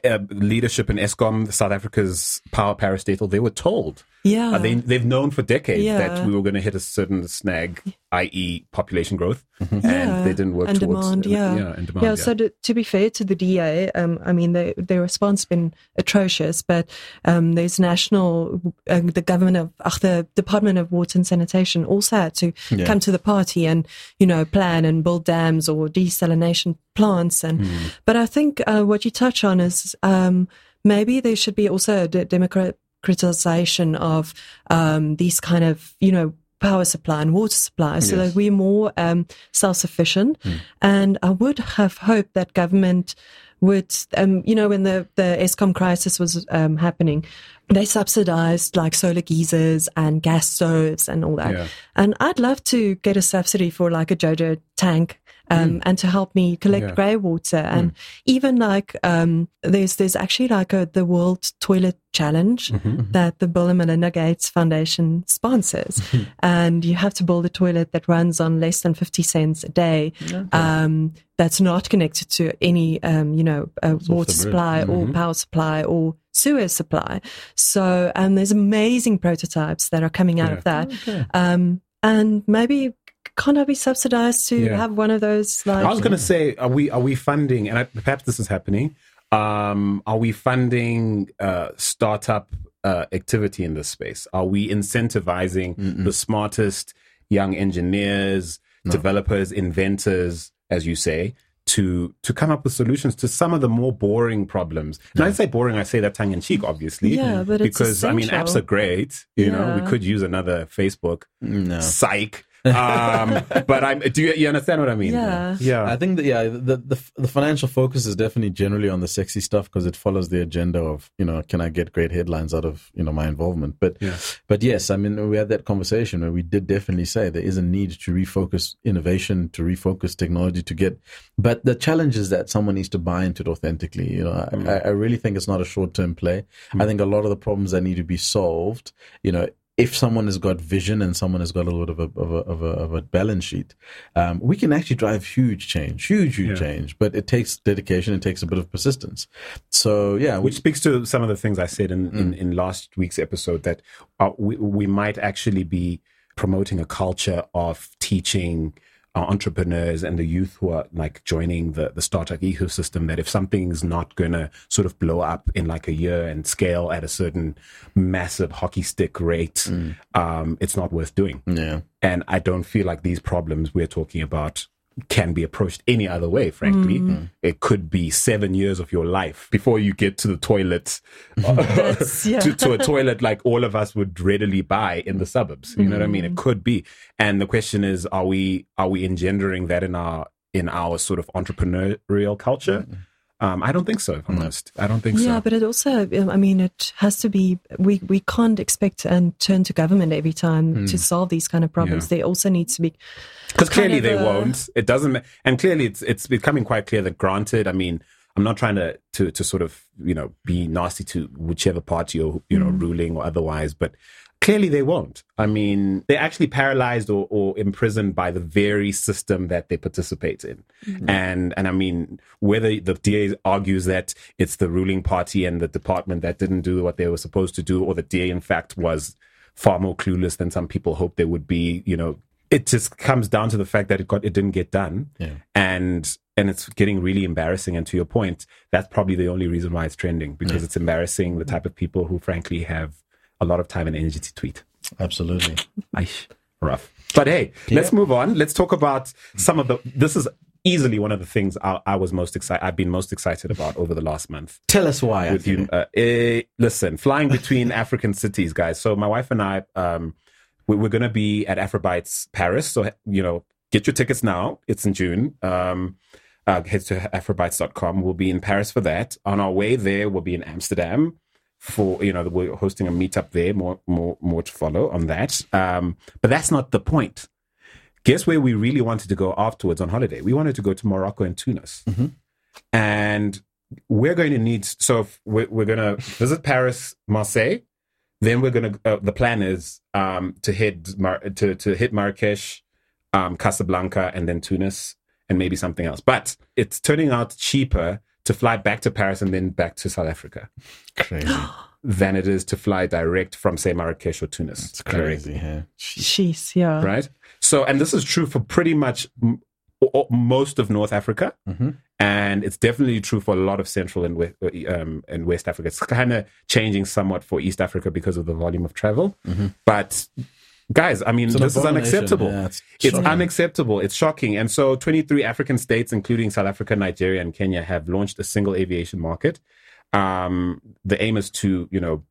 [SPEAKER 1] uh, leadership in Eskom, South Africa's power parastatal, they were told.
[SPEAKER 3] Yeah.
[SPEAKER 1] Uh, they, they've known for decades
[SPEAKER 3] Yeah.
[SPEAKER 1] that we were going to hit a certain snag, i.e., population growth,
[SPEAKER 3] Yeah,
[SPEAKER 1] and they didn't work
[SPEAKER 3] and
[SPEAKER 1] towards
[SPEAKER 3] demand, yeah.
[SPEAKER 1] yeah, and demand.
[SPEAKER 3] yeah,
[SPEAKER 1] yeah.
[SPEAKER 3] so to, to be fair to the DA, um, I mean, the, their response has been atrocious, but um, there's national, uh, the government of, ach, the Department of Water and Sanitation also had to
[SPEAKER 2] Yeah.
[SPEAKER 3] come to the party and, you know, plan and build dams or desalination plants. And, but I think uh, what you touch on is um, maybe there should be also a de- democratization of um, these kind of, you know, power supply and water supply so
[SPEAKER 1] Yes.
[SPEAKER 3] that we're more um, self-sufficient and i would have hoped that government would um, you know when the the Eskom crisis was um, happening they subsidized like solar geysers and gas stoves and all that
[SPEAKER 1] Yeah.
[SPEAKER 3] and i'd love to get a subsidy for like a jojo tank um, and to help me collect
[SPEAKER 1] Yeah.
[SPEAKER 3] grey water. And even like um, there's there's actually like a the world toilet challenge that the Bill and Melinda Gates Foundation sponsors, and you have to build a toilet that runs on less than fifty cents a day. Um, that's not connected to any um, you know uh, water supply or power supply or sewer supply. So and there's amazing prototypes that are coming out of that. Um, and maybe can't I be subsidized to
[SPEAKER 1] Yeah.
[SPEAKER 3] have one of those like
[SPEAKER 1] I was going to say, are we are we funding? And I, perhaps this is happening. Um, are we funding uh, startup uh, activity in this space? Are we incentivizing the smartest young engineers, developers, inventors, as you say, to to come up with solutions to some of the more boring problems. And I say boring, I say that tongue in cheek, obviously.
[SPEAKER 3] Yeah, but it's
[SPEAKER 1] because I mean, apps are great. You know, we could use another Facebook.
[SPEAKER 2] No.
[SPEAKER 1] Psych. Um, but I'm. Do you, you understand what I mean?
[SPEAKER 3] Yeah.
[SPEAKER 1] Yeah.
[SPEAKER 2] I think that yeah, the, the the financial focus is definitely generally on the sexy stuff because it follows the agenda of you know can I get great headlines out of you know my involvement. But
[SPEAKER 1] Yeah.
[SPEAKER 2] but yes, I mean we had that conversation where we did definitely say there is a need to refocus innovation, to refocus technology, to get. But the challenge is that someone needs to buy into it authentically. You know, I, I I really think it's not a short term play. I think a lot of the problems that need to be solved, you know. If someone has got vision and someone has got a little bit of a of a of a, of a balance sheet, um, we can actually drive huge change, huge huge
[SPEAKER 1] Yeah.
[SPEAKER 2] change. But it takes dedication, it takes a bit of persistence. So yeah,
[SPEAKER 1] which speaks to some of the things I said in,
[SPEAKER 2] Mm.
[SPEAKER 1] in, in last week's episode that uh, we, we might actually be promoting a culture of teaching entrepreneurs and the youth who are like joining the, the startup ecosystem that if something's not going to sort of blow up in like a year and scale at a certain massive hockey stick rate,
[SPEAKER 2] Mm.
[SPEAKER 1] um, it's not worth doing.
[SPEAKER 2] yeah,
[SPEAKER 1] And I don't feel like these problems we're talking about can be approached any other way, frankly. Mm. Mm. It could be seven years of your life before you get to the toilet,
[SPEAKER 3] yeah.
[SPEAKER 1] to, to a toilet like all of us would readily buy in the suburbs. You know what I mean? It mm. could be. And the question is, are we, are we engendering that in our, in our sort of entrepreneurial culture? Um, I don't think so, if I'm honest. I don't think
[SPEAKER 3] Yeah,
[SPEAKER 1] so.
[SPEAKER 3] Yeah, but it also, um, I mean, it has to be, we, we can't expect and turn to government every time to solve these kind of problems.
[SPEAKER 1] Yeah.
[SPEAKER 3] There also need to be,
[SPEAKER 1] because clearly they
[SPEAKER 3] a-
[SPEAKER 1] won't. It doesn't, and clearly it's it's becoming quite clear that granted, I mean, I'm not trying to to to sort of you know be nasty to whichever party or you know ruling or otherwise, but clearly they won't. I mean, they're actually paralyzed or, or imprisoned by the very system that they participate in, mm-hmm. and and I mean, whether the DA argues that it's the ruling party and the department that didn't do what they were supposed to do, or the DA in fact was far more clueless than some people hoped they would be, you know, it just comes down to the fact that it got it didn't get done.
[SPEAKER 2] Yeah.
[SPEAKER 1] and and it's getting really embarrassing. And to your point that's probably the only reason why it's trending because it's embarrassing the type of people who frankly have a lot of time and energy to tweet
[SPEAKER 2] absolutely.
[SPEAKER 1] Aish, rough but hey let's move on let's talk about some of the this is easily one of the things i, I was most excited i've been most excited about over the last month
[SPEAKER 2] Tell us why.
[SPEAKER 1] with you. Uh, eh, listen, flying between African cities, guys. So my wife and I, um, we, we're going to be at Afrobytes Paris. So you know, get your tickets now. It's in June. Um, uh, head to afrobytes.com. We'll be in Paris for that. On our way there, we'll be in Amsterdam for you know we're hosting a meetup there. More more more to follow on that. Um, but that's not the point. Guess where we really wanted to go afterwards on holiday? We wanted to go to Morocco and Tunis and we're going to need so we're, we're going to visit paris marseille then we're going to uh, the plan is um to hit Mar- to to hit marrakesh um casablanca and then tunis and maybe something else but it's turning out cheaper to fly back to paris and then back to south africa
[SPEAKER 2] Crazy.
[SPEAKER 1] than it is to fly direct from say marrakesh or tunis
[SPEAKER 2] It's crazy. Yeah.
[SPEAKER 3] sheesh, yeah.
[SPEAKER 1] right? So, and this is true for pretty much m- o- most of North Africa,
[SPEAKER 2] Mhm.
[SPEAKER 1] and it's definitely true for a lot of Central and West, um, and West Africa. It's kind of changing somewhat for East Africa because of the volume of travel, but. Guys, I mean, this is unacceptable.
[SPEAKER 2] Yeah, it's
[SPEAKER 1] it's unacceptable. It's shocking. And so 23 African states, including South Africa, Nigeria, and Kenya, have launched a single aviation market. Um, the aim is to, you know,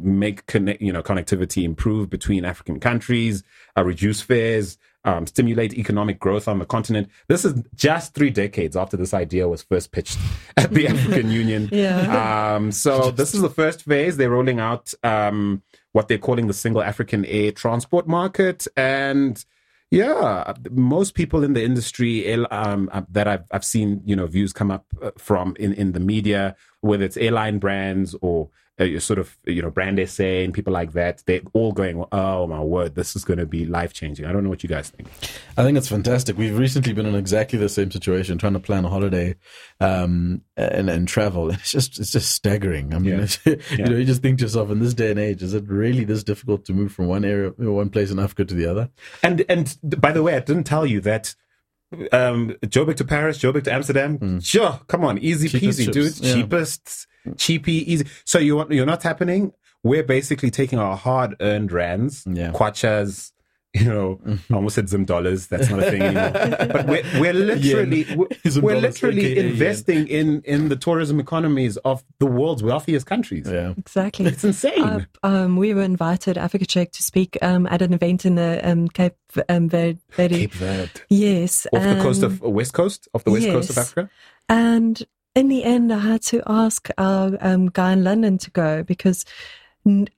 [SPEAKER 1] make connect, you know, connectivity improve between African countries, uh, reduce fares, um, stimulate economic growth on the continent. This is just three decades after this idea was first pitched at the African Union.
[SPEAKER 3] Yeah.
[SPEAKER 1] Um, so this is the first phase. They're rolling out um, what they're calling the single African air transport market, and yeah, most people in the industry um, uh, that I've I've seen, you know, views come up uh, from in in the media, whether it's airline brands or uh, sort of you know brand SA and people like that, they're all going, "Oh my word, this is going to be life changing." I don't know what you guys think.
[SPEAKER 2] I think it's fantastic. We've recently been in exactly the same situation, trying to plan a holiday um, and and travel. It's just it's just staggering. I mean,
[SPEAKER 1] Yeah.
[SPEAKER 2] it's, you
[SPEAKER 1] Yeah.
[SPEAKER 2] know, you just think to yourself, in this day and age, is it really this difficult to move from one area, one place in Africa to the other?
[SPEAKER 1] And and by the way, I didn't tell you that. Um, Joburg to Paris, Joburg to Amsterdam. Sure, come on, easy.
[SPEAKER 2] Cheapest
[SPEAKER 1] peasy,
[SPEAKER 2] trips,
[SPEAKER 1] dude.
[SPEAKER 2] yeah.
[SPEAKER 1] Cheapest, cheapy, easy. So you want you're not happening. We're basically taking our hard earned rands,
[SPEAKER 2] Yeah.
[SPEAKER 1] kwachas, you know, I almost said Zim dollars. That's not a thing anymore. but we're, we're literally, we're, we're literally
[SPEAKER 2] aka yen.
[SPEAKER 1] investing in, in the tourism economies of the world's wealthiest countries.
[SPEAKER 2] Yeah.
[SPEAKER 3] Exactly.
[SPEAKER 1] It's insane.
[SPEAKER 3] Uh, um, we were invited, Africa Check, to speak um, at an event in the um, Cape um, Verde.
[SPEAKER 1] Cape Verde.
[SPEAKER 3] Yes.
[SPEAKER 1] Off the coast of uh, west coast, off the west coast of Africa.
[SPEAKER 3] And in the end, I had to ask our um, guy in London to go because n-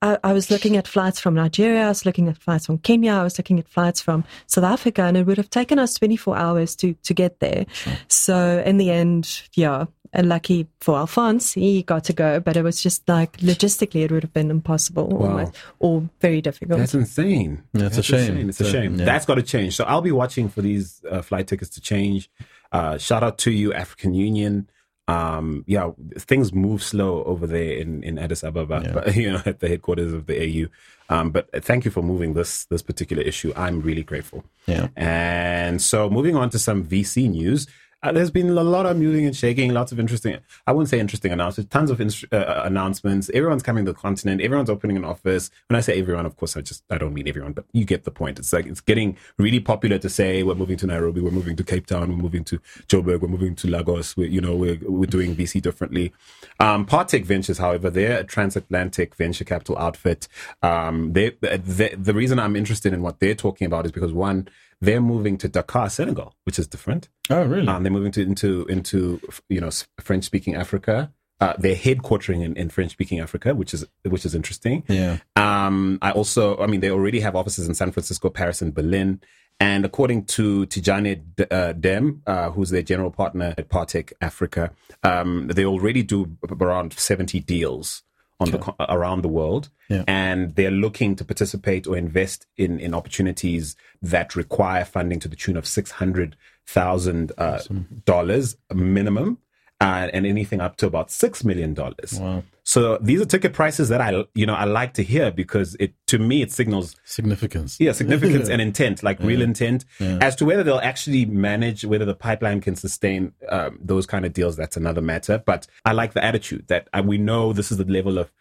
[SPEAKER 3] I, I was looking at flights from Nigeria, I was looking at flights from Kenya, I was looking at flights from South Africa, and it would have taken us 24 hours to, to get there. So in the end, yeah. And lucky for Alphonse, he got to go, but it was just like logistically, it would have been impossible
[SPEAKER 1] Wow.
[SPEAKER 3] almost, or very difficult.
[SPEAKER 1] That's insane.
[SPEAKER 2] Yeah, it's a
[SPEAKER 1] That's
[SPEAKER 2] shame.
[SPEAKER 1] insane. It's a
[SPEAKER 2] It's a-
[SPEAKER 1] shame.
[SPEAKER 2] yeah.
[SPEAKER 1] That's got to change. So I'll be watching for these uh, flight tickets to change. Uh, shout out to you, African Union. Um, yeah, things move slow over there in, in Addis Ababa,
[SPEAKER 2] Yeah.
[SPEAKER 1] but, you know, at the headquarters of the AU. Um, but thank you for moving this this particular issue. I'm really grateful.
[SPEAKER 2] Yeah.
[SPEAKER 1] And so moving on to some VC news. Uh, there's been a lot of moving and shaking, lots of interesting, I wouldn't say interesting announcements, tons of inst- uh, announcements. Everyone's coming to the continent. Everyone's opening an office. When I say everyone, of course, I just, I don't mean everyone, but you get the point. It's like, it's getting really popular to say we're moving to Nairobi, we're moving to Cape Town, we're moving to Joburg, we're moving to Lagos. We, you know, we're, we're doing VC differently. Um, Partech Ventures, however, they're a transatlantic venture capital outfit. Um, they, the, the reason I'm interested in what they're talking about is because one, they're moving to Dakar, Senegal, which is different.
[SPEAKER 2] Oh, really?
[SPEAKER 1] Um, they're moving to into into you know French speaking Africa. Uh, they're headquartering in, in French speaking Africa, which is which is interesting.
[SPEAKER 2] yeah.
[SPEAKER 1] Um, I also, I mean, they already have offices in San Francisco, Paris, and Berlin. And according to Tidjane D- uh, Deme, uh, who's their general partner at Partech Africa, um, they already do around 70 deals on the around the world,
[SPEAKER 2] Yeah.
[SPEAKER 1] and they're looking to participate or invest in in opportunities that require funding to the tune of six hundred thousand uh, dollars minimum, uh, and anything up to about six million dollars.
[SPEAKER 2] Wow.
[SPEAKER 1] So these are ticket prices that I, you know, I like to hear because it, to me, it signals,
[SPEAKER 2] Significance.
[SPEAKER 1] yeah, significance and intent, like real intent. As to whether they'll actually manage, whether the pipeline can sustain um, those kind of deals, that's another matter. But I like the attitude that uh, we know this is the level of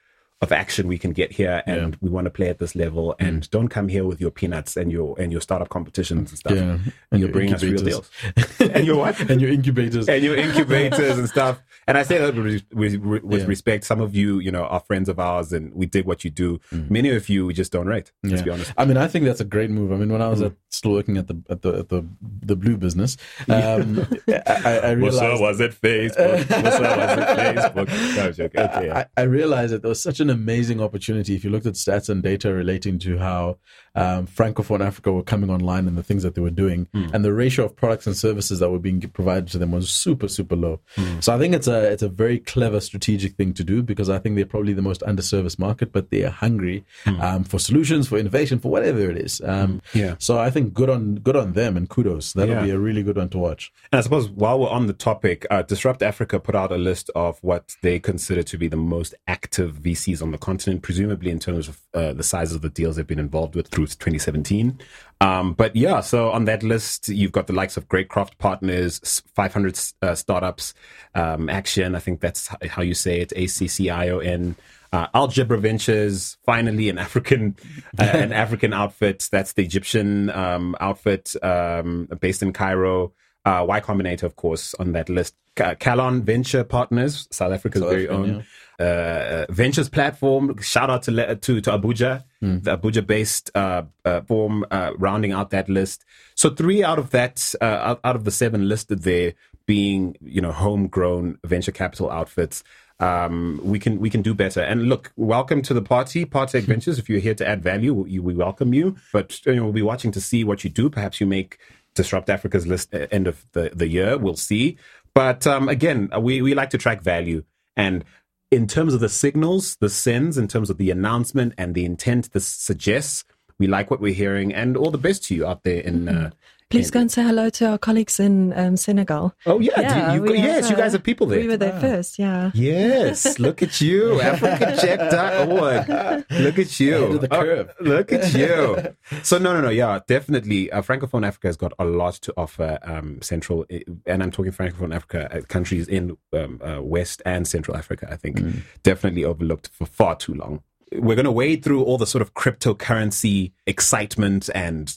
[SPEAKER 1] of action we can get here, and we want to play at this level.
[SPEAKER 2] Mm.
[SPEAKER 1] And don't come here with your peanuts and your and your startup competitions and stuff.
[SPEAKER 2] Yeah.
[SPEAKER 1] And you're
[SPEAKER 2] your
[SPEAKER 1] bringing us real deals. and your what?
[SPEAKER 2] and your incubators.
[SPEAKER 1] and your incubators and stuff. And I say that with, with, with
[SPEAKER 2] Yeah.
[SPEAKER 1] respect. Some of you, you know, are friends of ours, and we dig what you do. Many of you, we just don't rate. Let's
[SPEAKER 2] Mm. Yeah.
[SPEAKER 1] be honest.
[SPEAKER 2] I mean, I think that's a great move. I mean, when I was
[SPEAKER 1] Mm.
[SPEAKER 2] at, still working at the at the at the, the blue business, um, I, I realized
[SPEAKER 1] was it Facebook? What's up, was it Facebook? No. Okay, yeah.
[SPEAKER 2] I, I realized that there was such an amazing opportunity. If you looked at stats and data relating to how um, Francophone Africa were coming online and the things that they were doing,
[SPEAKER 1] Hmm.
[SPEAKER 2] and the ratio of products and services that were being provided to them was super, super low.
[SPEAKER 1] Hmm.
[SPEAKER 2] So I think it's a it's a very clever strategic thing to do because I think they're probably the most underserviced market, but they are hungry um, for solutions, for innovation, for whatever it is. Um,
[SPEAKER 1] Hmm. Yeah.
[SPEAKER 2] So I think good on good on them and kudos. That'll
[SPEAKER 1] Yeah.
[SPEAKER 2] be a really good one to watch.
[SPEAKER 1] And I suppose while we're on the topic, uh, Disrupt Africa put out a list of what they consider to be the most active VCs on the continent, presumably in terms of uh, the size of the deals they've been involved with through 2017. Um, but yeah, so on that list, you've got the likes of Greycroft Partners, 500 uh, startups, um, Action, I think that's how you say it, ACCION. Uh, Algebra Ventures, finally an African, uh, an African outfit. That's the Egyptian um, outfit um, based in Cairo. Uh, Y Combinator, of course, on that list. Ca- Kalon Venture Partners, South Africa's
[SPEAKER 2] South
[SPEAKER 1] very own uh, ventures platform. Shout out to to, to Abuja, the Abuja based uh, uh, form, uh, rounding out that list. So three out of that, uh, out, out of the seven listed there, being you know homegrown venture capital outfits. Um, we can we can do better. And look, welcome to the party, Partech Ventures. If you're here to add value, we, we welcome you. But you know, we'll be watching to see what you do. Perhaps you make disrupt Africa's list at end of the, the year. We'll see. But um, again, we, we like to track value. And in terms of the signals, the sends, in terms of the announcement and the intent this suggests, we like what we're hearing. And all the best to you out there in. Uh,
[SPEAKER 3] Please go and say hello to our colleagues in um, Senegal.
[SPEAKER 1] oh, yeah. do you,
[SPEAKER 3] we
[SPEAKER 1] you, yes,
[SPEAKER 3] have,
[SPEAKER 1] you guys
[SPEAKER 3] uh,
[SPEAKER 1] have people there.
[SPEAKER 3] We were there first, yeah.
[SPEAKER 1] Yes, look at you, AfricaCheck.org. Look at you.
[SPEAKER 2] Ahead of the
[SPEAKER 1] Oh, look at you. So no, no, no. Yeah, definitely. Uh, Francophone Africa has got a lot to offer. Um, Central, and I'm talking Francophone Africa uh, countries in um, uh, West and Central Africa. I think definitely overlooked for far too long. We're going to wade through all the sort of cryptocurrency excitement and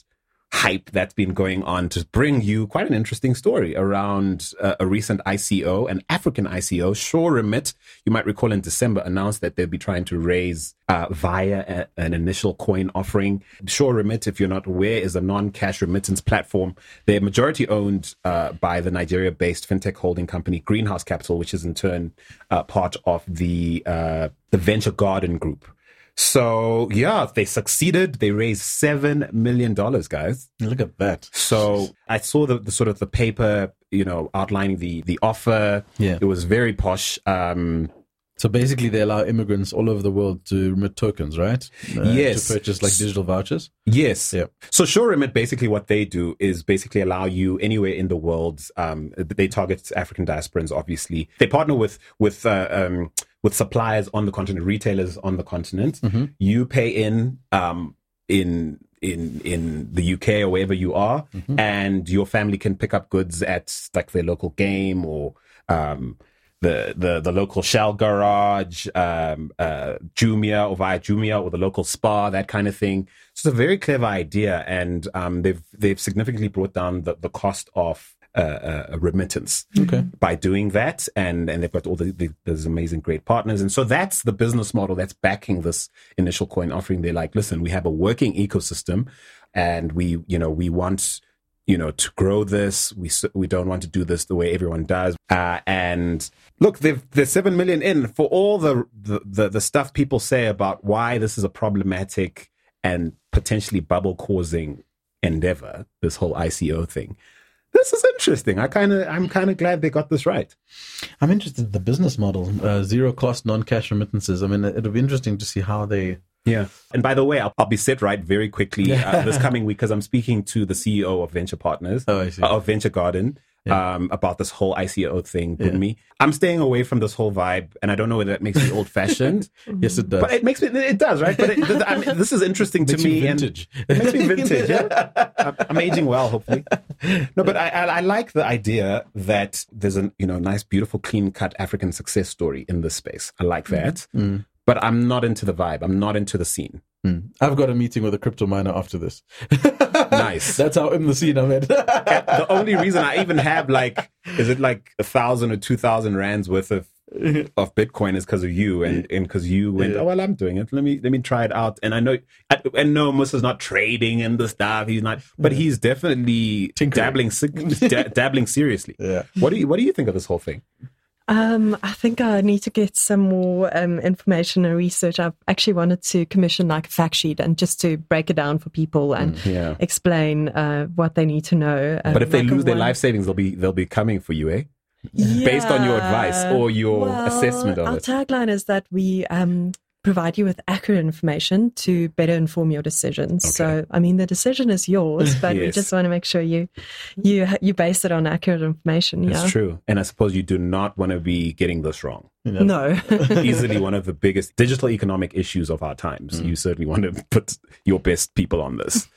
[SPEAKER 1] hype that's been going on to bring you quite an interesting story around uh, a recent ICO, an African ICO. SureRemit, you might recall in December, announced that they'll be trying to raise uh, via a, an initial coin offering. SureRemit, if you're not aware, is a non-cash remittance platform. They're majority owned uh, by the Nigeria-based fintech holding company Greenhouse Capital, which is in turn uh, part of the uh, the Venture Garden Group. So yeah, they succeeded. They raised seven million dollars, guys.
[SPEAKER 2] Look at that.
[SPEAKER 1] So I saw the, the, sort of the paper, you know, outlining the the offer.
[SPEAKER 2] Yeah,
[SPEAKER 1] it was very posh. Um,
[SPEAKER 2] so basically, they allow immigrants all over the world to remit tokens, right?
[SPEAKER 1] Uh, yes.
[SPEAKER 2] To purchase like digital vouchers.
[SPEAKER 1] Yes.
[SPEAKER 2] Yeah.
[SPEAKER 1] So Sure Remit, basically, what they do is basically allow you anywhere in the world. Um, they target African diasporans, obviously. They partner with with uh, um, with suppliers on the continent, retailers on the continent.
[SPEAKER 2] Mm-hmm.
[SPEAKER 1] You pay in um, in in in the UK or wherever you are,
[SPEAKER 2] Mm-hmm.
[SPEAKER 1] and your family can pick up goods at like their local game or um, the the the local Shell garage, um, uh, Jumia or via Jumia or the local spa, that kind of thing. So it's a very clever idea, and um, they've they've significantly brought down the, the cost of uh, uh, remittance
[SPEAKER 2] Okay.
[SPEAKER 1] by doing that, and and they've got all the, the those amazing great partners, and so that's the business model that's backing this initial coin offering. They're like, listen, we have a working ecosystem, and we you know we want you know to grow this. We we don't want to do this the way everyone does. Uh, and look, they've there's seven million in for all the, the the the stuff people say about why this is a problematic and potentially bubble causing endeavor. This whole ICO thing this is interesting. I kind of, I'm kind of glad they got this right.
[SPEAKER 2] I'm interested in the business model, uh, zero cost, non cash remittances. I mean, it'll be interesting to see how they.
[SPEAKER 1] Yeah. And by the way, I'll, I'll be set right very quickly uh, this coming week because I'm speaking to the CEO of Venture Partners,
[SPEAKER 2] Oh, I see.
[SPEAKER 1] uh, of Venture Garden. Um, about this whole ICO thing with me. I'm staying away from this whole vibe, and I don't know whether that makes me old fashioned,
[SPEAKER 2] Yes, it does.
[SPEAKER 1] but it makes me, it does, right? But it, I mean, this is interesting to me. and-
[SPEAKER 2] vintage.
[SPEAKER 1] it makes me vintage. Yeah, I'm- I'm aging well, hopefully. No, but I, I, I like the idea that there's a you know nice, beautiful, clean cut African success story in this space. I like that, but I'm not into the vibe. I'm not into the scene.
[SPEAKER 2] Hmm. I've got a meeting with a crypto miner after this.
[SPEAKER 1] Nice.
[SPEAKER 2] That's how in the scene I'm at.
[SPEAKER 1] the only reason I even have like, is it like a thousand or two thousand rands worth of of Bitcoin is because of you and and because you went.
[SPEAKER 2] Yeah.
[SPEAKER 1] Oh well, I'm doing it. Let me let me try it out. And I know, I, and no, Musa's not trading in the stuff. He's not, but he's definitely
[SPEAKER 2] Tinkering.
[SPEAKER 1] dabbling dabbling seriously.
[SPEAKER 2] Yeah.
[SPEAKER 1] What do you what do you think of this whole thing?
[SPEAKER 3] Um, I think I need to get some more um, information and research. I've actually wanted to commission like a fact sheet and just to break it down for people and
[SPEAKER 1] Yeah.
[SPEAKER 3] explain uh, what they need to know. Um,
[SPEAKER 1] But if they
[SPEAKER 3] like
[SPEAKER 1] lose their
[SPEAKER 3] one-
[SPEAKER 1] life savings, they'll be they'll be coming for you, eh? Based on your advice or your
[SPEAKER 3] Well,
[SPEAKER 1] assessment of
[SPEAKER 3] our
[SPEAKER 1] it.
[SPEAKER 3] tagline is that we um, provide you with accurate information to better inform your decisions. So, I mean, the decision is yours, but we just want to make sure you you you base it on accurate information.
[SPEAKER 1] It's
[SPEAKER 3] yeah.
[SPEAKER 1] true, and I suppose you do not want to be getting this wrong.
[SPEAKER 2] You know?
[SPEAKER 3] No.
[SPEAKER 1] easily one of the biggest digital economic issues of our times. You certainly want to put your best people on this.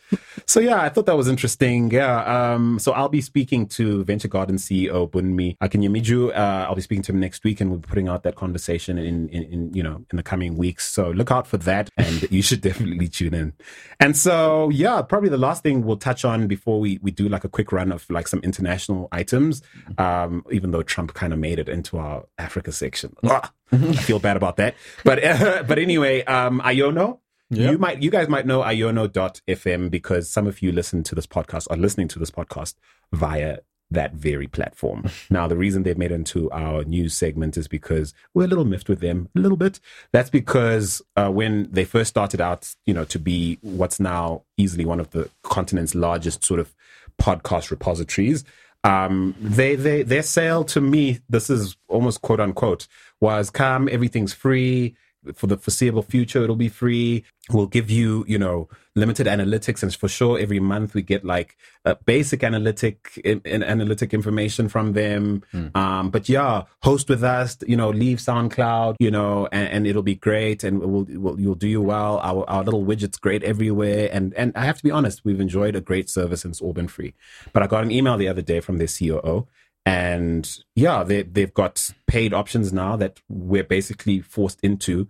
[SPEAKER 1] so yeah, I thought that was interesting. Yeah. Um, so I'll be speaking to Venture Garden CEO Bunmi Akinyemiju. Uh, I'll be speaking to him next week and we'll be putting out that conversation in, in, in, you know, in the coming weeks. So look out for that and you should definitely tune in. And so, yeah, probably the last thing we'll touch on before we, we do like a quick run of like some international items. Um, even though Trump kind of made it into our Africa section. Ah, I feel bad about that. But, uh, but anyway, um, Iono. You might, you guys might know iono.fm because some of you listen to this podcast are listening to this podcast via that very platform. now, the reason they've made it into our news segment is because we're a little miffed with them, a little bit. That's because uh, when they first started out, you know, to be what's now easily one of the continent's largest sort of podcast repositories, um, they, they, their sale to me, this is almost quote unquote, was come, everything's free for the foreseeable future. It'll be free. We'll give you, you know, limited analytics, and for sure, every month we get like uh, basic analytic in, in analytic information from them. Um, but yeah, host with us. You know, leave SoundCloud. You know, and, and it'll be great, and we'll, we'll you'll do you well. Our our little widget's great everywhere, and and I have to be honest, we've enjoyed a great service and it's all been free. But I got an email the other day from their COO and yeah, they they've got paid options now that we're basically forced into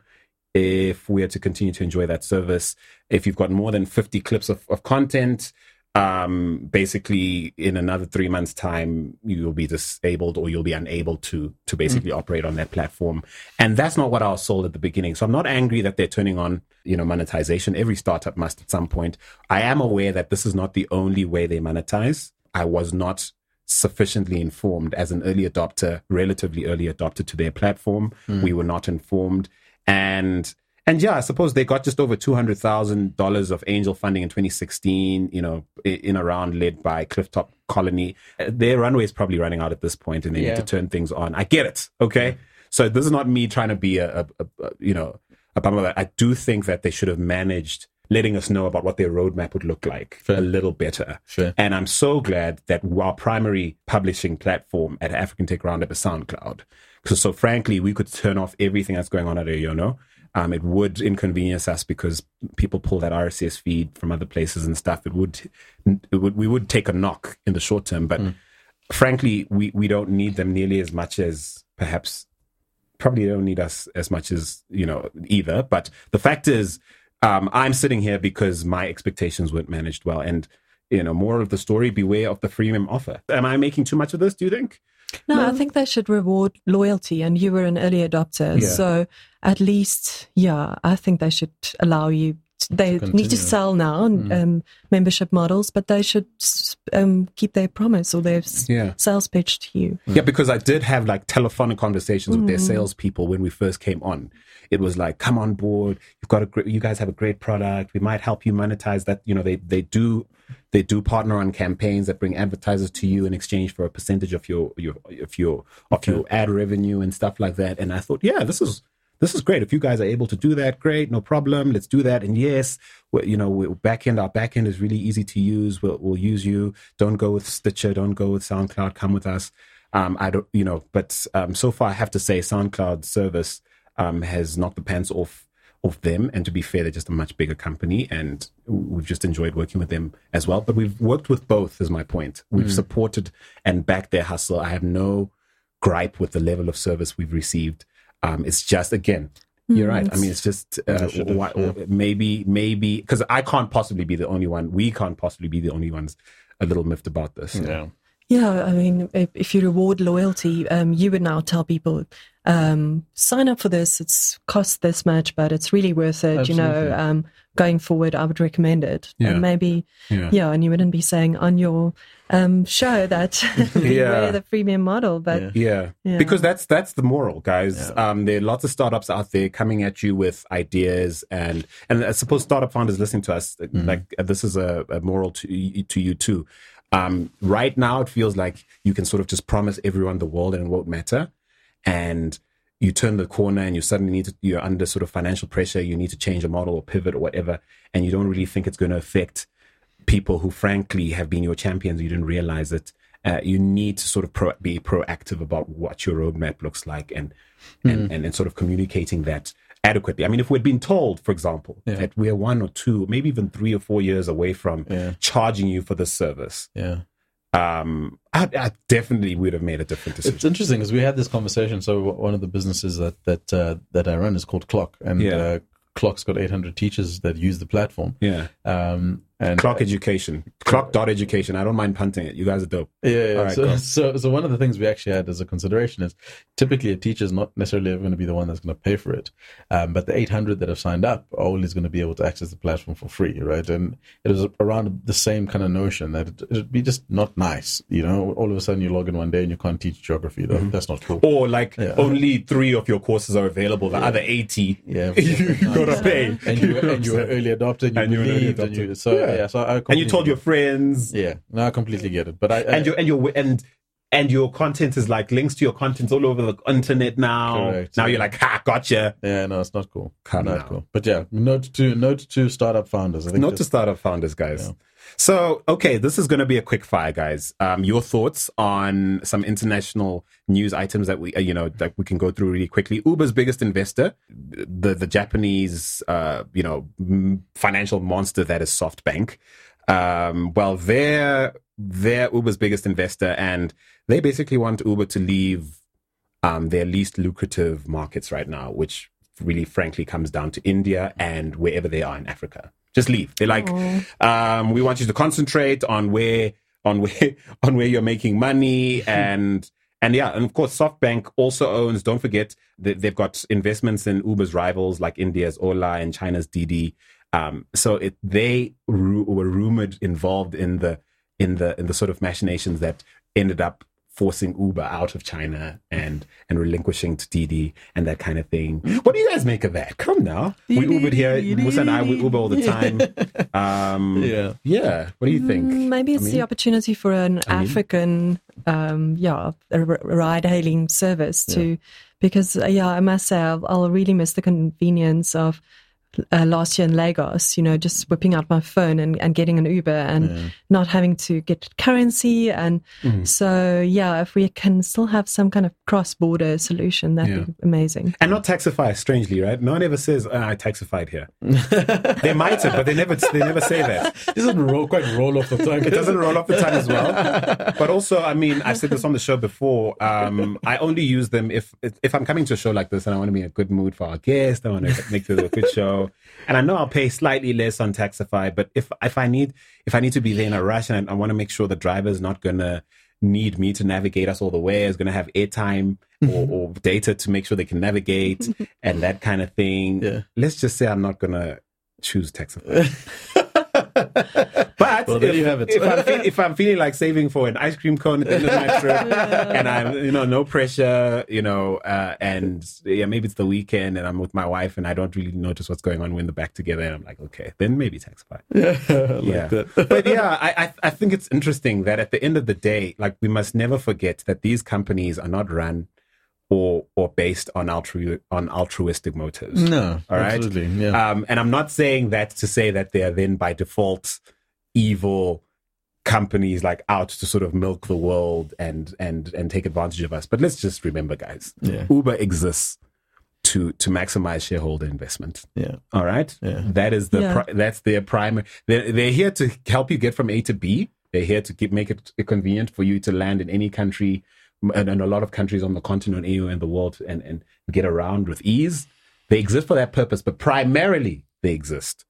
[SPEAKER 1] if we're to continue to enjoy that service. If you've got more than 50 clips of, of content, um, basically in another three months' time, you'll be disabled or you'll be unable to to basically operate on that platform. And that's not what I was sold at the beginning. So I'm not angry that they're turning on, you know, monetization. Every startup must at some point. I am aware that this is not the only way they monetize. I was not sufficiently informed as an early adopter, relatively early adopter to their platform. We were not informed. And and yeah, I suppose they got just over two hundred thousand dollars of angel funding in 2016. You know, in a round led by Clifftop Colony. Uh, Their runway is probably running out at this point, and they
[SPEAKER 2] Yeah.
[SPEAKER 1] need to turn things on. I get it. Okay, so this is not me trying to be a, a, a, a you know a bummer. I do think that they should have managed letting us know about what their roadmap would look like
[SPEAKER 2] Fair.
[SPEAKER 1] a little better.
[SPEAKER 2] Fair.
[SPEAKER 1] And I'm so glad that our primary publishing platform at African Tech Roundup is SoundCloud. Because so frankly, we could turn off everything that's going on at iono. Um, it would inconvenience us because people pull that RSS feed from other places and stuff. It would, it would we would take a knock in the short term, but frankly, we, we don't need them nearly as much as perhaps probably don't need us as much as you know either. But the fact is, um, I'm sitting here because my expectations weren't managed well, and you know, more of the story: beware of the freemium offer. Am I making too much of this? Do you think?
[SPEAKER 3] No, I think they should reward loyalty, and you were an early adopter,
[SPEAKER 1] Yeah.
[SPEAKER 3] so at least, yeah, I think they should allow you. They need to sell now um, membership models, but they should um, keep their promise or their
[SPEAKER 1] Yeah.
[SPEAKER 3] sales pitch to you.
[SPEAKER 1] Yeah, because I did have like telephonic conversations with their salespeople when we first came on. It was like, "Come on board. You've got a great. You guys have a great product. We might help you monetize that. You know, they they do they do partner on campaigns that bring advertisers to you in exchange for a percentage of your your of your of your ad revenue and stuff like that. And I thought, yeah, this is this is great. If you guys are able to do that, great, no problem. Let's do that. And yes, you know, we back end, our back end is really easy to use. We'll, we'll use you. Don't go with Stitcher. Don't go with SoundCloud. Come with us. Um, I don't, you know, but um, so far I have to say SoundCloud service um, has knocked the pants off of them. And to be fair, they're just a much bigger company, and we've just enjoyed working with them as well. But we've worked with both, is my point. We've supported and backed their hustle. I have no gripe with the level of service we've received. Um, it's just again, you're right. I mean, it's just uh, why, maybe, maybe because I can't possibly be the only one. We can't possibly be the only ones a little miffed about this.
[SPEAKER 2] Yeah.
[SPEAKER 3] Yeah, I mean, if, if you reward loyalty, um, you would now tell people, um, sign up for this. It's cost this much, but it's really worth it. You know, um, going forward, I would recommend it.
[SPEAKER 1] Yeah.
[SPEAKER 3] And maybe,
[SPEAKER 1] Yeah.
[SPEAKER 3] yeah. and you wouldn't be saying on your um, show that
[SPEAKER 1] Yeah.
[SPEAKER 3] we're the freemium model, but
[SPEAKER 2] Yeah.
[SPEAKER 1] Yeah.
[SPEAKER 3] Yeah.
[SPEAKER 1] Because that's that's the moral, guys. Um, there are lots of startups out there coming at you with ideas, and and I suppose startup founders listening to us, like uh, this is a, a moral to to you too. Um, right now, it feels like you can sort of just promise everyone the world and it won't matter, and you turn the corner and you suddenly need to you're under sort of financial pressure. You need to change a model or pivot or whatever, and you don't really think it's going to affect people who frankly have been your champions you didn't realize it uh, you need to sort of pro- be proactive about what your roadmap looks like and, and, and and sort of communicating that adequately i mean if we'd been told for example that we're one or two maybe even three or four years away from
[SPEAKER 2] Yeah.
[SPEAKER 1] charging you for this service
[SPEAKER 2] Yeah.
[SPEAKER 1] um I, I definitely would have made a different decision
[SPEAKER 2] It's interesting because we had this conversation. So one of the businesses that that uh, that I run is called Clock, and
[SPEAKER 1] Yeah.
[SPEAKER 2] uh, Clock's got 800 teachers that use the platform.
[SPEAKER 1] yeah
[SPEAKER 2] Um, and
[SPEAKER 1] clock education clock dot education i don't mind punting it you guys are dope
[SPEAKER 2] Yeah, yeah.
[SPEAKER 1] Right,
[SPEAKER 2] so, so, so one of the things we actually had as a consideration is typically a teacher is not necessarily ever going to be the one that's going to pay for it, um, but the 800 that have signed up are always going to be able to access the platform for free, right? And it was around the same kind of notion that it, it'd be just not nice, you know. All of a sudden you log in one day and you can't teach geography, though.
[SPEAKER 1] Mm-hmm.
[SPEAKER 2] That's not cool.
[SPEAKER 1] or like
[SPEAKER 2] Yeah.
[SPEAKER 1] only three of your courses are available the other 80
[SPEAKER 2] Yeah,
[SPEAKER 1] you, you gotta pay
[SPEAKER 2] and you and you were early adopted, and you
[SPEAKER 1] And you were an early
[SPEAKER 2] believed, and you so
[SPEAKER 1] Yeah.
[SPEAKER 2] yeah. so I
[SPEAKER 1] and you told your friends
[SPEAKER 2] yeah, no, I completely get it, but I, I
[SPEAKER 1] and your and your and and your content is like links to your content all over the internet now.
[SPEAKER 2] Correct.
[SPEAKER 1] Now you're like, ha, gotcha.
[SPEAKER 2] yeah, no, it's not cool.
[SPEAKER 1] Come
[SPEAKER 2] not
[SPEAKER 1] now.
[SPEAKER 2] cool. But yeah, note to note to startup founders. I think
[SPEAKER 1] Not to startup founders, guys. So, okay, this is going to be a quick fire, guys. Um, your thoughts on some international news items that we, uh, you know, that we can go through really quickly. Uber's biggest investor, the the Japanese, uh, you know, financial monster that is SoftBank. Um, well, they're they're Uber's biggest investor, and they basically want Uber to leave um, their least lucrative markets right now, which really, frankly, comes down to India and wherever they are in Africa. Just leave. They're like, um, we want you to concentrate on where on where on where you're making money and and yeah, and of course, SoftBank also owns. Don't forget that they've got investments in Uber's rivals like India's Ola and China's Didi. Um, so it, they ru- were rumored involved in the in the in the sort of machinations that ended up forcing Uber out of China and and relinquishing to Didi and that kind of thing. What do you guys make of that? Come now, we Ubered here. Musa and I we Uber all the time. Um,
[SPEAKER 2] Yeah.
[SPEAKER 1] yeah. What do you think?
[SPEAKER 3] Mm, Maybe it's the opportunity for an African, um, yeah, a r- ride-hailing service to, because uh, yeah, I must say I'll, I'll really miss the convenience of uh, last year in Lagos. You know, just whipping out my phone and, and getting an Uber and not having to get currency. And
[SPEAKER 1] Mm-hmm.
[SPEAKER 3] so yeah, if we can still have some kind of cross-border solution, that'd
[SPEAKER 1] Yeah.
[SPEAKER 3] be amazing.
[SPEAKER 1] And not taxify, strangely, right? No one ever says oh, I taxified here. they might have, but they never they never say that.
[SPEAKER 2] This doesn't roll quite roll off the tongue.
[SPEAKER 1] It doesn't roll off the tongue as well. But also, I mean, I've said this on the show before. Um, I only use them if if I'm coming to a show like this and I want to be in a good mood for our guest. I want to make this a good show, and I know I'll pay slightly less on Taxify. But if if I need if I need to be there in a rush and I, I want to make sure the driver is not gonna need me to navigate us all the way, is gonna have airtime or, or data to make sure they can navigate and that kind of thing.
[SPEAKER 2] Yeah.
[SPEAKER 1] Let's just say I'm not gonna choose Taxify. But
[SPEAKER 2] Well,
[SPEAKER 1] if,
[SPEAKER 2] you have it.
[SPEAKER 1] if, I'm fe- if I'm feeling like saving for an ice cream cone at the end of my trip, and I'm you know no pressure, you know, uh, and yeah, maybe it's the weekend and I'm with my wife and I don't really notice what's going on when they're back together, and I'm like, okay, then maybe Taxify.
[SPEAKER 2] like
[SPEAKER 1] yeah,
[SPEAKER 2] that.
[SPEAKER 1] but yeah, I, I I think it's interesting that at the end of the day, like we must never forget that these companies are not run or or based on altru on altruistic motives.
[SPEAKER 2] No,
[SPEAKER 1] All right.
[SPEAKER 2] absolutely. Yeah.
[SPEAKER 1] Um, and I'm not saying that to say that they are then by default evil companies like out to sort of milk the world and and and take advantage of us. But let's just remember, guys,
[SPEAKER 2] Yeah.
[SPEAKER 1] Uber exists to to maximize shareholder investment.
[SPEAKER 2] yeah.
[SPEAKER 1] All right,
[SPEAKER 2] Yeah.
[SPEAKER 1] that is the
[SPEAKER 3] Yeah.
[SPEAKER 1] pri- that's their primary. They're, they're here to help you get from A to B. They're here to keep, make it convenient for you to land in any country and, and a lot of countries on the continent, EU, and the world, and and get around with ease. They exist for that purpose, but primarily they exist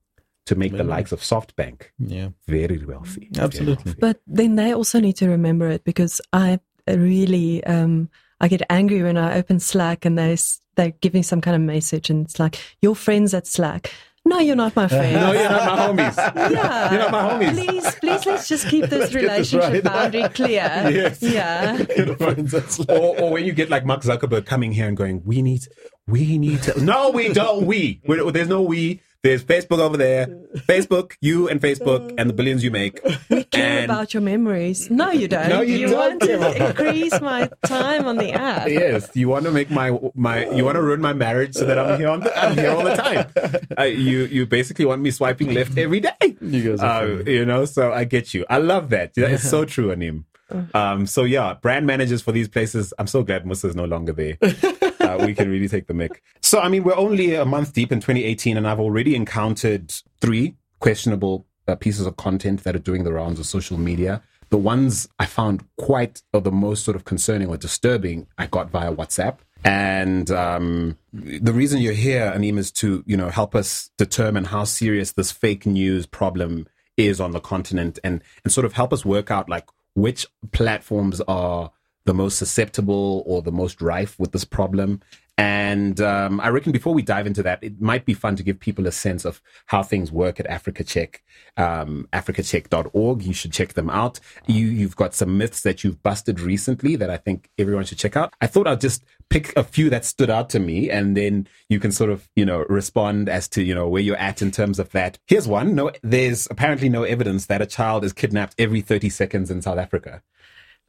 [SPEAKER 1] to make the likes of SoftBank
[SPEAKER 2] Yeah.
[SPEAKER 1] very wealthy. Very
[SPEAKER 2] Absolutely.
[SPEAKER 1] wealthy.
[SPEAKER 3] But then they also need to remember it because I really um I get angry when I open Slack and they they give me some kind of message and it's like your friends at Slack. No, you're not my friend.
[SPEAKER 1] No, you're not my homies.
[SPEAKER 3] Yeah.
[SPEAKER 1] You're not my homies.
[SPEAKER 3] Please, please, let's just keep this
[SPEAKER 2] get this
[SPEAKER 3] relationship
[SPEAKER 2] right.
[SPEAKER 3] boundary clear.
[SPEAKER 1] Yes.
[SPEAKER 3] Yeah.
[SPEAKER 1] or, or when you get like Mark Zuckerberg coming here and going, "We need, we need to." No, we don't. We. We're, there's no we. There's Facebook over there. Facebook, you and Facebook, and the billions you make.
[SPEAKER 3] We care
[SPEAKER 1] And-
[SPEAKER 3] about your memories. No, you don't.
[SPEAKER 1] No, you don't
[SPEAKER 3] want to increase my time on the app.
[SPEAKER 1] Yes, you want to make my my you want to ruin my marriage so that I'm here on the, I'm here all the time. Uh, you you basically want me swiping left every day.
[SPEAKER 2] You guys are
[SPEAKER 1] Uh,
[SPEAKER 2] funny.
[SPEAKER 1] you know, so I get you. I love that. That is so true, Anim. Um, so yeah, brand managers for these places. I'm so glad Musa is no longer there. We can really take the mic. So I mean, we're only a month deep in 2018, and I've already encountered three questionable uh, pieces of content that are doing the rounds of social media. The ones I found quite or the most sort of concerning or disturbing, I got via WhatsApp. And um, the reason you're here, Anim, is to you know help us determine how serious this fake news problem is on the continent, and and sort of help us work out like which platforms are the most susceptible or the most rife with this problem. And um, I reckon before we dive into that, it might be fun to give people a sense of how things work at Africa Check, um, africacheck.org. You should check them out. You, you've got some myths that you've busted recently that I think everyone should check out. I thought I'll just pick a few that stood out to me and then you can sort of, you know, respond as to, you know, where you're at in terms of that. Here's one. No, there's apparently no evidence that a child is kidnapped every 30 seconds in South Africa.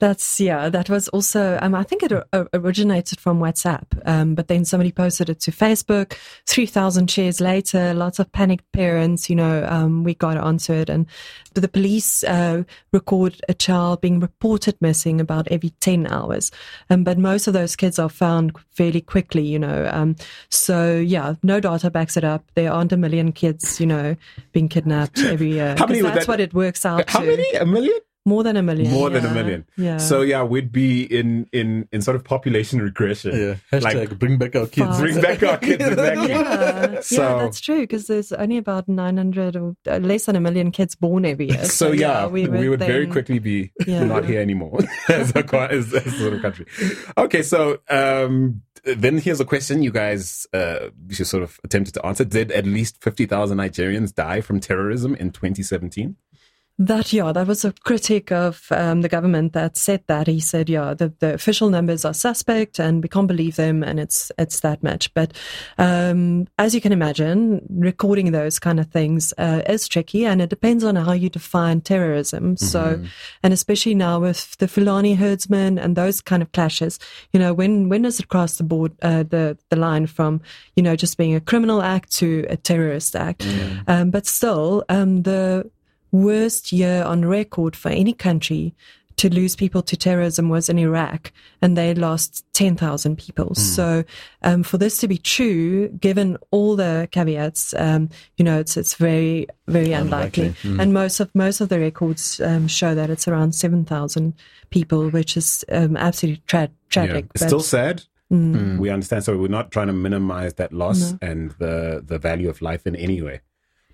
[SPEAKER 3] That's yeah. That was also. Um, I think it originated from WhatsApp, um, but then somebody posted it to Facebook. Three thousand shares later, lots of panicked parents. You know, um, we got onto it, and the police uh, record a child being reported missing about every ten hours. Um, but most of those kids are found fairly quickly. You know, um, so yeah, no data backs it up. There aren't a million kids, you know, being kidnapped every year.
[SPEAKER 1] How many
[SPEAKER 3] that's
[SPEAKER 1] that-
[SPEAKER 3] what it works out
[SPEAKER 1] How
[SPEAKER 3] to.
[SPEAKER 1] many? A million?
[SPEAKER 3] More than a million.
[SPEAKER 1] More than a million.
[SPEAKER 3] Yeah.
[SPEAKER 1] So yeah, we'd be in in in sort of population regression.
[SPEAKER 2] Yeah. Hashtag
[SPEAKER 1] Like,
[SPEAKER 2] bring back our kids.
[SPEAKER 3] Fast.
[SPEAKER 1] bring back our kids. Exactly.
[SPEAKER 3] yeah,
[SPEAKER 1] So-
[SPEAKER 3] yeah, that's true because there's only about 900 or uh, less than a million kids born every year.
[SPEAKER 1] So yeah, we, would very
[SPEAKER 3] then-
[SPEAKER 1] quickly be
[SPEAKER 3] Yeah.
[SPEAKER 1] not here anymore as a as, as a sort of country. Okay, so um, then here's a question you guys uh, you sort of attempted to answer: Did at least fifty thousand Nigerians die from terrorism in 2017?
[SPEAKER 3] That yeah, that was a critic of um, the government that said that. He said, yeah, the, the official numbers are suspect, and we can't believe them, and it's it's that much. But um, as you can imagine, recording those kind of things uh, is tricky, and it depends on how you define terrorism. So, and especially now with the Fulani herdsmen and those kind of clashes, you know, when when does it cross the board, uh, the the line from you know just being a criminal act to a terrorist act? Um, but still, um, the worst year on record for any country to lose people to terrorism was in Iraq, and they lost 10,000 people. So, um, for this to be true, given all the caveats, um, you know, it's it's very very unlikely. And most of most of the records um, show that it's around 7,000 people, which is um, absolutely tra- tragic.
[SPEAKER 1] It's
[SPEAKER 3] but-
[SPEAKER 1] still sad.
[SPEAKER 3] Mm.
[SPEAKER 1] We understand. So we're not trying to minimize that loss and the the value of life in any way,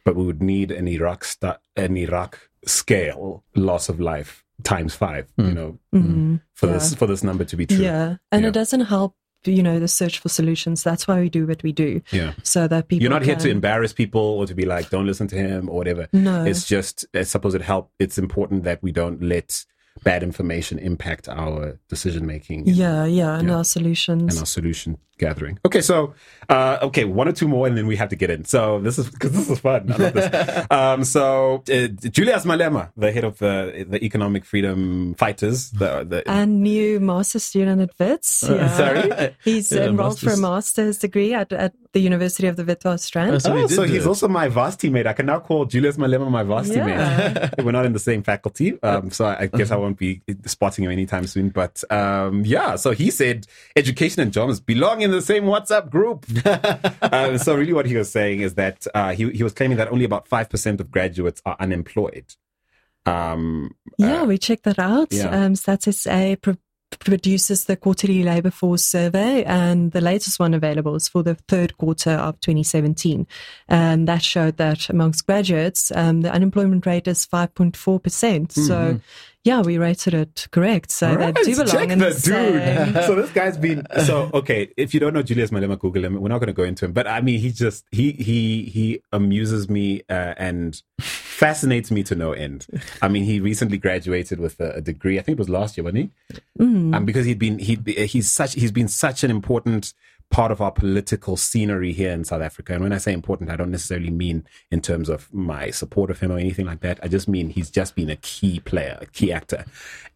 [SPEAKER 1] but we would need an Iraq sta- an Iraq scale loss of life times five. You know,
[SPEAKER 3] Mhm.
[SPEAKER 1] for
[SPEAKER 3] Yeah.
[SPEAKER 1] this for this number to be true.
[SPEAKER 3] Yeah, and
[SPEAKER 1] Yeah.
[SPEAKER 3] it doesn't help. You know, the search for solutions. That's why we do what we do,
[SPEAKER 1] Yeah.
[SPEAKER 3] so that people.
[SPEAKER 1] You're not here to embarrass people or to be like, don't listen to him or whatever.
[SPEAKER 3] No.
[SPEAKER 1] It's just, I suppose it help. It's important that we don't let bad information impact our decision making.
[SPEAKER 3] Yeah, yeah, and
[SPEAKER 1] Yeah.
[SPEAKER 3] our solutions.
[SPEAKER 1] and our solution gathering. Okay, so uh, okay, one or two more, and then we have to get in. So this is because this is fun. I love this. um, so uh, Julius Malema, the head of the the Economic Freedom Fighters, the, the
[SPEAKER 3] and new master student at Wits. Yeah.
[SPEAKER 1] sorry?
[SPEAKER 3] He's
[SPEAKER 2] Yeah,
[SPEAKER 3] enrolled for a
[SPEAKER 2] master's.
[SPEAKER 3] master's degree at, at the University of the Witwatersrand.
[SPEAKER 2] Oh, so we
[SPEAKER 1] Oh,
[SPEAKER 2] did
[SPEAKER 1] so he's
[SPEAKER 2] it.
[SPEAKER 1] also my VAS teammate. I can now call Julius Malema my VAS
[SPEAKER 3] Yeah.
[SPEAKER 1] teammate. We're not in the same faculty, um, so I guess I won't be spotting him anytime soon. But um, yeah, so he said education and jobs belong in the same WhatsApp group. um, so really, what he was saying is that uh, he he was claiming that only about five percent of graduates are unemployed. Um,
[SPEAKER 3] yeah, we checked that out.
[SPEAKER 1] yeah.
[SPEAKER 3] Um, Stats SA pro- produces the quarterly labor force survey, and the latest one available is for the third quarter of 2017. And that showed that amongst graduates, um, the unemployment rate is 5.4%. percent So, yeah, we rated it correct. So
[SPEAKER 1] All
[SPEAKER 3] they do belong
[SPEAKER 1] check
[SPEAKER 3] in the
[SPEAKER 1] the
[SPEAKER 3] same.
[SPEAKER 1] dude. so this guy's been so okay. If you don't know Julius Malema, Google him. We're not going to go into him, but I mean, he just he he he amuses me uh, and fascinates me to no end. I mean, he recently graduated with a, a degree. I think it was last year, wasn't he?
[SPEAKER 3] Mm.
[SPEAKER 1] Um, because he'd been he he's such he's been such an important part of our political scenery here in South Africa. And when I say important, I don't necessarily mean in terms of my support of him or anything like that. I just mean he's just been a key player, a key actor.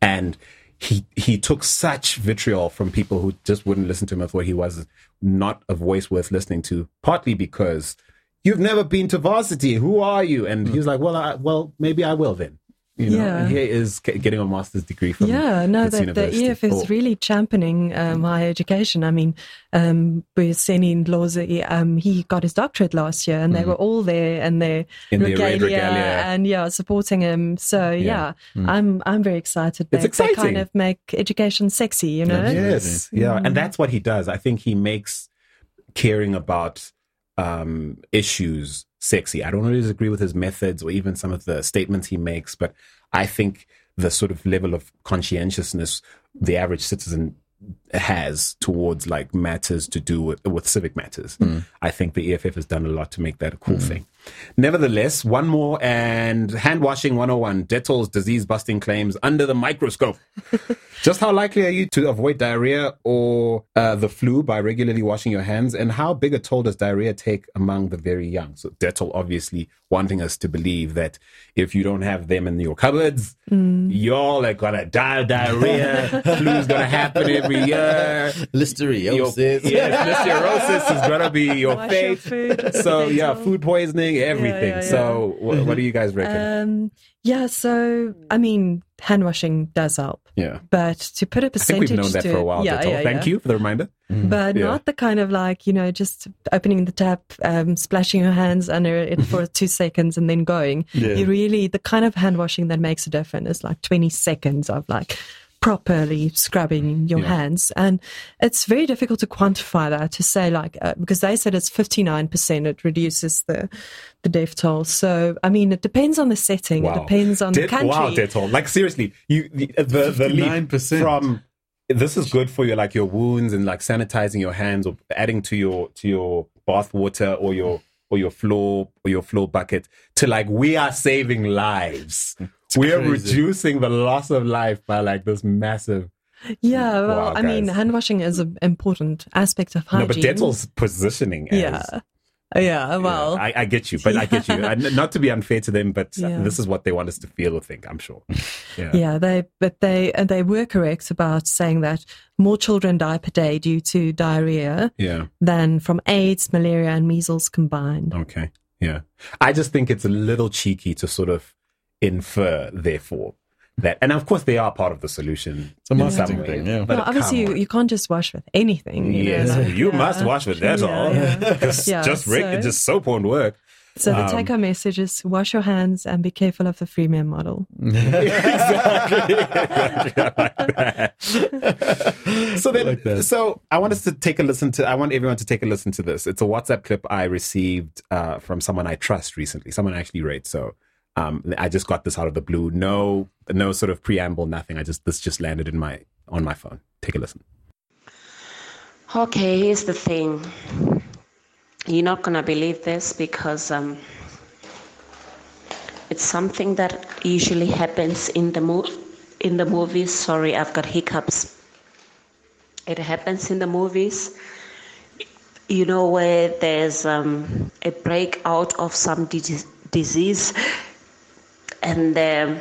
[SPEAKER 1] And he he took such vitriol from people who just wouldn't listen to him and thought he was not a voice worth listening to, partly because you've never been to varsity. Who are you? And he was like, well, I, well, maybe I will then. You know,
[SPEAKER 3] Yeah.
[SPEAKER 1] and here is getting a master's degree from
[SPEAKER 3] Yeah, no,
[SPEAKER 1] Wits
[SPEAKER 3] the, the
[SPEAKER 1] University.
[SPEAKER 3] EF is
[SPEAKER 1] Oh.
[SPEAKER 3] really championing um, higher education. I mean, um, we're sending Loza, um, he got his doctorate last year and they were all there and they
[SPEAKER 1] Mm. In their red regalia.
[SPEAKER 3] and yeah, supporting him. So yeah, I'm I'm very excited.
[SPEAKER 1] It's
[SPEAKER 3] They, they kind of make education sexy, you know?
[SPEAKER 1] Yes, yeah, and that's what he does. I think he makes caring about um, issues sexy. I don't always agree with his methods or even some of the statements he makes, but I think the sort of level of conscientiousness the average citizen has towards like matters to do with, with civic matters. Mm. I think the EFF has done a lot to make that a cool mm. thing. Nevertheless, one more and hand washing 101 Dettol's disease busting claims under the microscope. Just how likely are you to avoid diarrhea or uh, the flu by regularly washing your hands? And how big a toll does diarrhea take among the very young? So, Dettol obviously wanting us to believe that if you don't have them in your cupboards, mm. y'all are gonna die of diarrhea. Flu's gonna happen every year. Your,
[SPEAKER 2] Listeriosis.
[SPEAKER 1] yes, listeriosis is gonna be your
[SPEAKER 3] Wash your
[SPEAKER 1] fate.
[SPEAKER 3] food
[SPEAKER 1] So yeah,
[SPEAKER 3] Dettol.
[SPEAKER 1] food poisoning, everything.
[SPEAKER 3] yeah, yeah.
[SPEAKER 1] So wh- what do you guys reckon?
[SPEAKER 3] Um, yeah, so I mean, hand washing does help.
[SPEAKER 1] Yeah.
[SPEAKER 3] But to put a
[SPEAKER 1] I think
[SPEAKER 3] percentage
[SPEAKER 1] we've known that
[SPEAKER 3] to
[SPEAKER 1] for a while.
[SPEAKER 3] yeah,
[SPEAKER 1] Dettol.
[SPEAKER 3] yeah,
[SPEAKER 1] Thank you for the reminder.
[SPEAKER 3] but
[SPEAKER 1] Yeah.
[SPEAKER 3] not the kind of like you know just opening the tap, um, splashing your hands under it for two seconds and then going.
[SPEAKER 2] Yeah.
[SPEAKER 3] You really the kind of hand washing that makes a difference is like twenty seconds of like properly scrubbing your
[SPEAKER 1] Yeah.
[SPEAKER 3] hands, and it's very difficult to quantify that to say like uh, because they said it's fifty nine percent. It reduces the the death toll. So I mean, it depends on the setting. It depends on the country.
[SPEAKER 1] Wow, Dettol. Like seriously, you the the, the leap
[SPEAKER 2] 59%.
[SPEAKER 1] from this is good for your like your wounds and like sanitizing your hands or adding to your to your bath water or your or your floor or your floor bucket to like we are saving lives. We are reducing the loss of life by like this massive.
[SPEAKER 3] Yeah, well,
[SPEAKER 1] Wow,
[SPEAKER 3] I mean,
[SPEAKER 1] guys.
[SPEAKER 3] hand washing is an important aspect of hygiene.
[SPEAKER 1] No, but Dettol's positioning. As, oh,
[SPEAKER 3] Yeah. Yeah, well,
[SPEAKER 1] I, I get you, but I get you. And not to be unfair to them, but uh,
[SPEAKER 3] Yeah.
[SPEAKER 1] this is what they want us to feel or think. I'm sure. Yeah.
[SPEAKER 3] yeah, they but they and they were correct about saying that more children die per day due to diarrhea
[SPEAKER 1] Yeah.
[SPEAKER 3] than from AIDS, malaria, and measles combined.
[SPEAKER 1] Okay. Yeah. I just think it's a little cheeky to sort of infer, therefore, that, and of course they are part of the solution.
[SPEAKER 2] It's a
[SPEAKER 1] in
[SPEAKER 2] marketing
[SPEAKER 1] some way,
[SPEAKER 2] thing, yeah.
[SPEAKER 1] But
[SPEAKER 3] no, obviously, you, you can't just wash with anything. You know,
[SPEAKER 1] Yes,
[SPEAKER 3] like,
[SPEAKER 1] you
[SPEAKER 3] yeah.
[SPEAKER 1] must wash with that
[SPEAKER 3] Yeah,
[SPEAKER 1] all.
[SPEAKER 3] yeah.
[SPEAKER 1] Because
[SPEAKER 3] Yeah,
[SPEAKER 1] just, reg-
[SPEAKER 3] so-
[SPEAKER 1] just soap won't work.
[SPEAKER 3] So the
[SPEAKER 1] Um,
[SPEAKER 3] take home message is wash your hands and be careful of the freemium model.
[SPEAKER 1] exactly. exactly. I like that. so then,
[SPEAKER 2] like that.
[SPEAKER 1] so I want us to take a listen to. I want everyone to take a listen to this. It's a WhatsApp clip I received uh, from someone I trust recently. Someone I actually rate. So um, I just got this out of the blue. No, no sort of preamble. Nothing. I just this just landed in my on my phone. Take a listen.
[SPEAKER 4] Okay, here's the thing. You're not gonna believe this because um, it's something that usually happens in the mo- in the movies. Sorry, I've got hiccups. It happens in the movies. You know where there's um, a breakout of some dis- disease, and the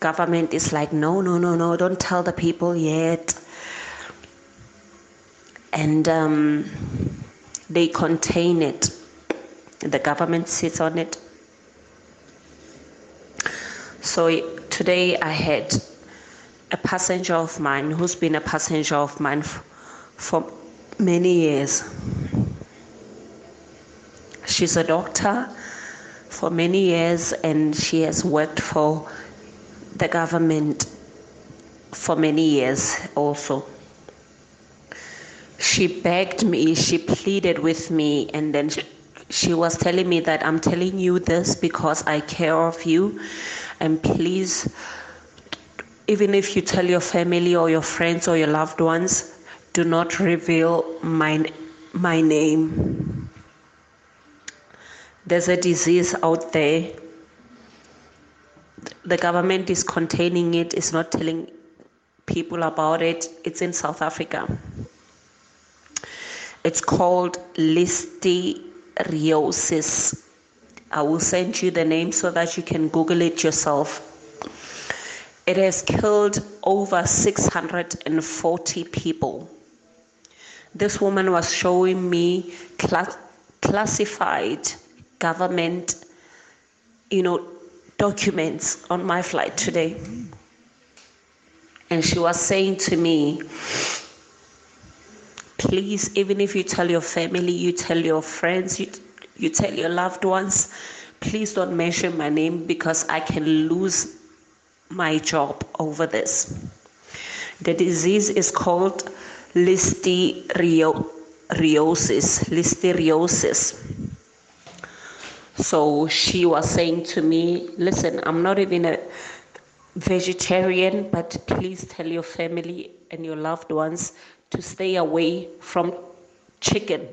[SPEAKER 4] government is like, no, no, no, no, don't tell the people yet and um, they contain it. The government sits on it. So today I had a passenger of mine who's been a passenger of mine f- for many years. She's a doctor for many years and she has worked for the government for many years also she begged me, she pleaded with me, and then she, she was telling me that I'm telling you this because I care of you, and please, even if you tell your family or your friends or your loved ones, do not reveal my my name. There's a disease out there. The government is containing it. It's not telling people about it. It's in South Africa. It's called listeriosis. I will send you the name so that you can Google it yourself. It has killed over 640 people. This woman was showing me cla- classified government, you know, documents on my flight today. And she was saying to me, please, even if you tell your family, you tell your friends, you, you tell your loved ones, please don't mention my name because I can lose my job over this. The disease is called listeriosis. Listeriosis. So she was saying to me, listen, I'm not even a vegetarian, but please tell your family and your loved ones to stay away from chicken.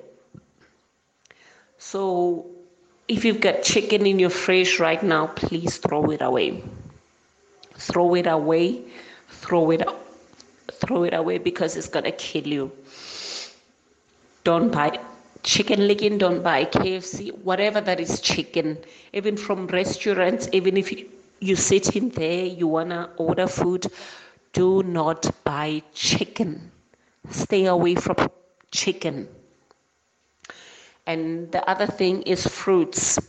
[SPEAKER 4] So if you've got chicken in your fridge right now, please throw it away. Throw it away. Throw it throw it away because it's gonna kill you. Don't buy chicken leg don't buy KFC, whatever that is chicken, even from restaurants, even if you, you sit in there, you wanna order food, do not buy chicken. Stay away from chicken. And the other thing is fruits.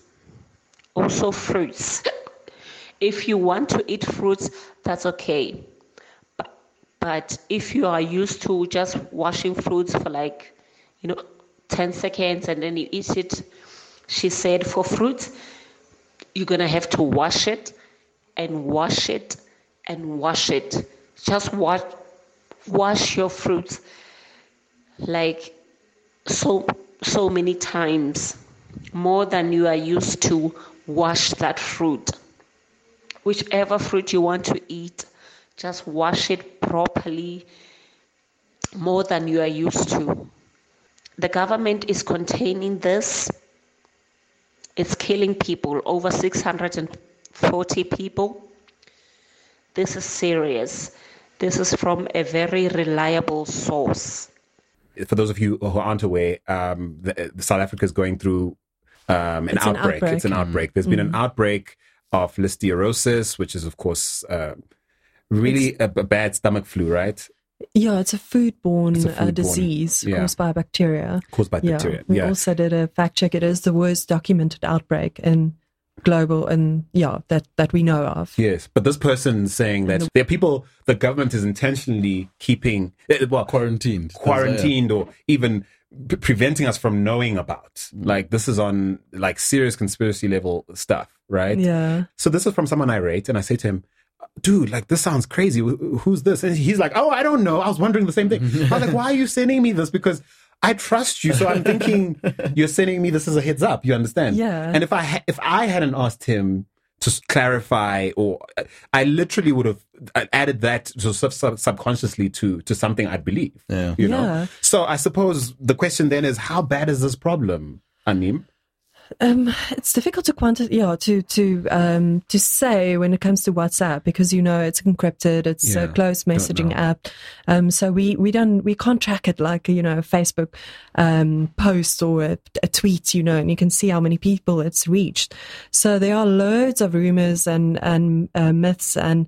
[SPEAKER 4] Also fruits. If you want to eat fruits, that's okay. But But if you are used to just washing fruits for like, you know, 10 seconds and then you eat it, she said for fruit, you're going to have to wash it and wash it and wash it. Just wash, wash your fruits like so so many times more than you are used to wash that fruit whichever fruit you want to eat just wash it properly more than you are used to the government is containing this it's killing people over 640 people this is serious this is from a very reliable source
[SPEAKER 1] for those of you who aren't aware, um, the, the South Africa is going through um, an,
[SPEAKER 3] It's an
[SPEAKER 1] outbreak.
[SPEAKER 3] outbreak.
[SPEAKER 1] It's an outbreak. There's been an outbreak of listeriosis, which is, of course, uh, really a, a bad stomach flu, right?
[SPEAKER 3] Yeah, it's a foodborne,
[SPEAKER 1] It's a
[SPEAKER 3] uh, disease
[SPEAKER 1] yeah.
[SPEAKER 3] caused by bacteria.
[SPEAKER 1] Caused by
[SPEAKER 3] Yeah,
[SPEAKER 1] bacteria.
[SPEAKER 3] we
[SPEAKER 1] Yeah.
[SPEAKER 3] also did a fact check. It is the worst documented outbreak in global, and yeah, that that we know of.
[SPEAKER 1] Yes, but this person saying that there are people the government is intentionally keeping, eh, well,
[SPEAKER 2] Quarantined.
[SPEAKER 1] quarantined or even p- preventing us from knowing about. Like this is on like serious conspiracy level stuff, right?
[SPEAKER 3] Yeah,
[SPEAKER 1] So this is from someone I rate, and I say to him, "Dude, like this sounds crazy. Who's this?" And he's like, "Oh, I don't know. I was wondering the same thing." I was like, "Why are you sending me this?" Because I trust you, so I'm thinking you're sending me this as a heads up. You understand?
[SPEAKER 3] Yeah.
[SPEAKER 1] And if I ha- if I hadn't asked him to clarify, or I literally would have uh, added that so sub- sub- subconsciously to to something I believe.
[SPEAKER 2] Yeah.
[SPEAKER 1] You know. So I suppose the question then is, how bad is this problem, Anim?
[SPEAKER 3] Um, it's difficult to quantify, yeah, to to um to say when it comes to WhatsApp because you know it's encrypted, it's
[SPEAKER 1] Yeah,
[SPEAKER 3] a closed messaging app. Um, so we we don't we can't track it like you know a Facebook um post or a, a tweet, you know, and you can see how many people it's reached. So there are loads of rumors and and uh, myths and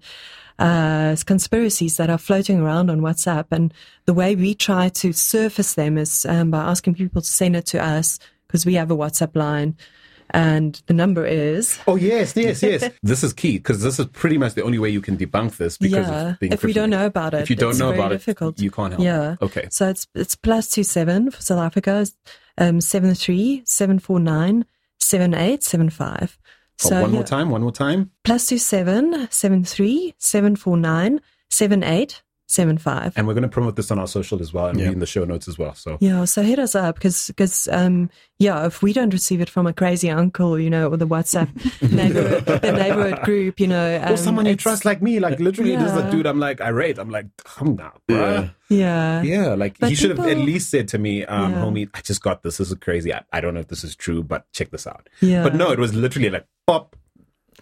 [SPEAKER 3] uh, conspiracies that are floating around on WhatsApp. And the way we try to surface them is um, by asking people to send it to us because we have a WhatsApp line. And the number is,
[SPEAKER 1] Oh yes, yes, yes. this is key because this is pretty much the only way you can debunk this. Because
[SPEAKER 3] yeah,
[SPEAKER 1] of the
[SPEAKER 3] if we don't know about it,
[SPEAKER 1] if you don't
[SPEAKER 3] it's
[SPEAKER 1] know
[SPEAKER 3] very
[SPEAKER 1] about
[SPEAKER 3] difficult.
[SPEAKER 1] it, you can't help.
[SPEAKER 3] Yeah.
[SPEAKER 1] Okay.
[SPEAKER 3] So it's it's plus two seven for South Africa, um, seven three seven four nine seven eight seven five.
[SPEAKER 1] Oh,
[SPEAKER 3] So
[SPEAKER 1] one more time. One more time.
[SPEAKER 3] plus two seven seven three seven four nine seven eight seven five.
[SPEAKER 1] And we're going to promote this on our social as well and
[SPEAKER 2] Yeah.
[SPEAKER 1] in the show notes as well. So
[SPEAKER 3] Yeah, so hit us up because because um yeah, if we don't receive it from a crazy uncle, you know, or the WhatsApp neighborhood the neighborhood group, you know, um,
[SPEAKER 1] or someone you trust like me, like literally, this is a dude. I'm like irate. I'm like, come now, bruh.
[SPEAKER 2] Yeah.
[SPEAKER 3] Yeah,
[SPEAKER 1] Yeah, like
[SPEAKER 3] But
[SPEAKER 1] he should have at least said to me, um,
[SPEAKER 3] Yeah.
[SPEAKER 1] homie, I just got this. This is crazy. I, I don't know if this is true, but check this out.
[SPEAKER 3] yeah.
[SPEAKER 1] But no, it was literally like pop.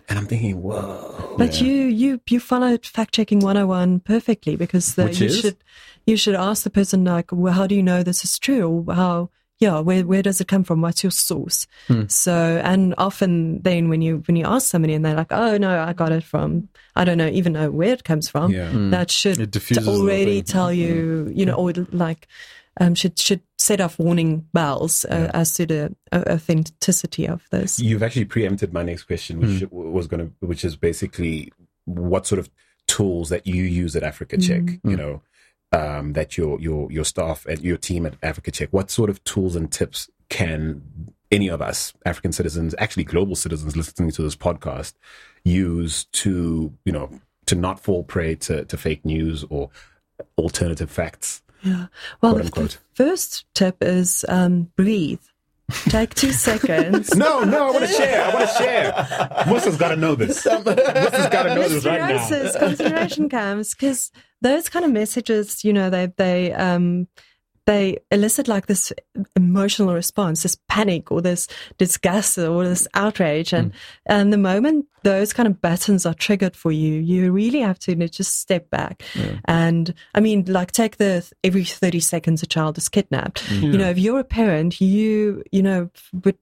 [SPEAKER 1] And I'm thinking, whoa.
[SPEAKER 3] But you you you followed fact checking 101 perfectly because the, you
[SPEAKER 1] is?
[SPEAKER 3] should you should ask the person like, well, how do you know this is true? Or how yeah, where where does it come from? What's your source?
[SPEAKER 1] Hmm.
[SPEAKER 3] So and often then when you when you ask somebody and they're like, oh no, I got it from I don't know even know where it comes from.
[SPEAKER 1] Yeah.
[SPEAKER 3] That should
[SPEAKER 2] It diffuses
[SPEAKER 3] already tell you you know or like um should should set off warning bells uh, as to the uh, authenticity of this.
[SPEAKER 1] You've actually preempted my next question, which
[SPEAKER 3] Hmm.
[SPEAKER 1] was going to, which is basically what sort of tools that you use at Africa Check,
[SPEAKER 3] Hmm.
[SPEAKER 1] you know, um, that your, your, your staff and your team at Africa Check, what sort of tools and tips can any of us, African citizens, actually global citizens listening to this podcast use to, you know, to not fall prey to, to fake news or alternative facts?
[SPEAKER 3] Yeah. Well, the first tip is um, breathe. Take two seconds.
[SPEAKER 1] No, no, I want to share. I want to share. Musa's got to know this. Musa's got to know this right now.
[SPEAKER 3] Concentration camps, because those kind of messages, you know, they they um they elicit like this emotional response, this panic or this disgust or this outrage, and and the moment those kind of buttons are triggered for you, you really have to just step back. And I mean, like take the every thirty seconds a child is kidnapped. You know, if you're a parent, you you know would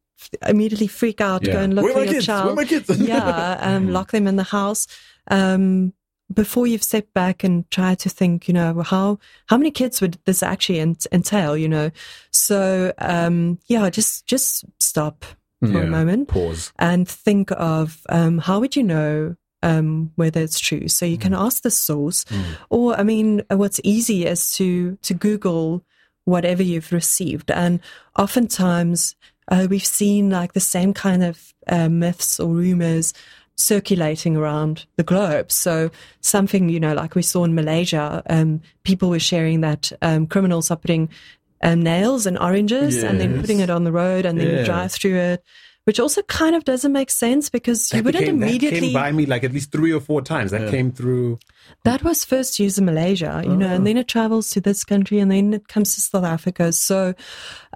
[SPEAKER 3] immediately freak out,
[SPEAKER 1] Yeah.
[SPEAKER 3] go and look
[SPEAKER 2] Where
[SPEAKER 3] for
[SPEAKER 2] my
[SPEAKER 3] your
[SPEAKER 2] kids? Where
[SPEAKER 3] child.
[SPEAKER 2] my kids?
[SPEAKER 3] yeah, um, lock them in the house. Um, before you've stepped back and tried to think, you know, how how many kids would this actually ent- entail? You know, so um, yeah, just just stop for
[SPEAKER 1] Yeah.
[SPEAKER 3] a moment
[SPEAKER 1] Pause.
[SPEAKER 3] and think of um, how would you know um, whether it's true. So you can ask the source, or I mean, what's easy is to to Google whatever you've received, and oftentimes uh, we've seen like the same kind of uh, myths or rumors circulating around the globe. So something, you know, like we saw in Malaysia, um, people were sharing that um, criminals are putting um, nails and oranges and then putting it on the road and then you drive through it, which also kind of doesn't make sense because you wouldn't
[SPEAKER 1] became- That
[SPEAKER 3] immediately.
[SPEAKER 1] came by me like at least three or four times. That came through.
[SPEAKER 3] That was first used in Malaysia, you know,
[SPEAKER 1] Oh.
[SPEAKER 3] and then it travels to this country and then it comes to South Africa. So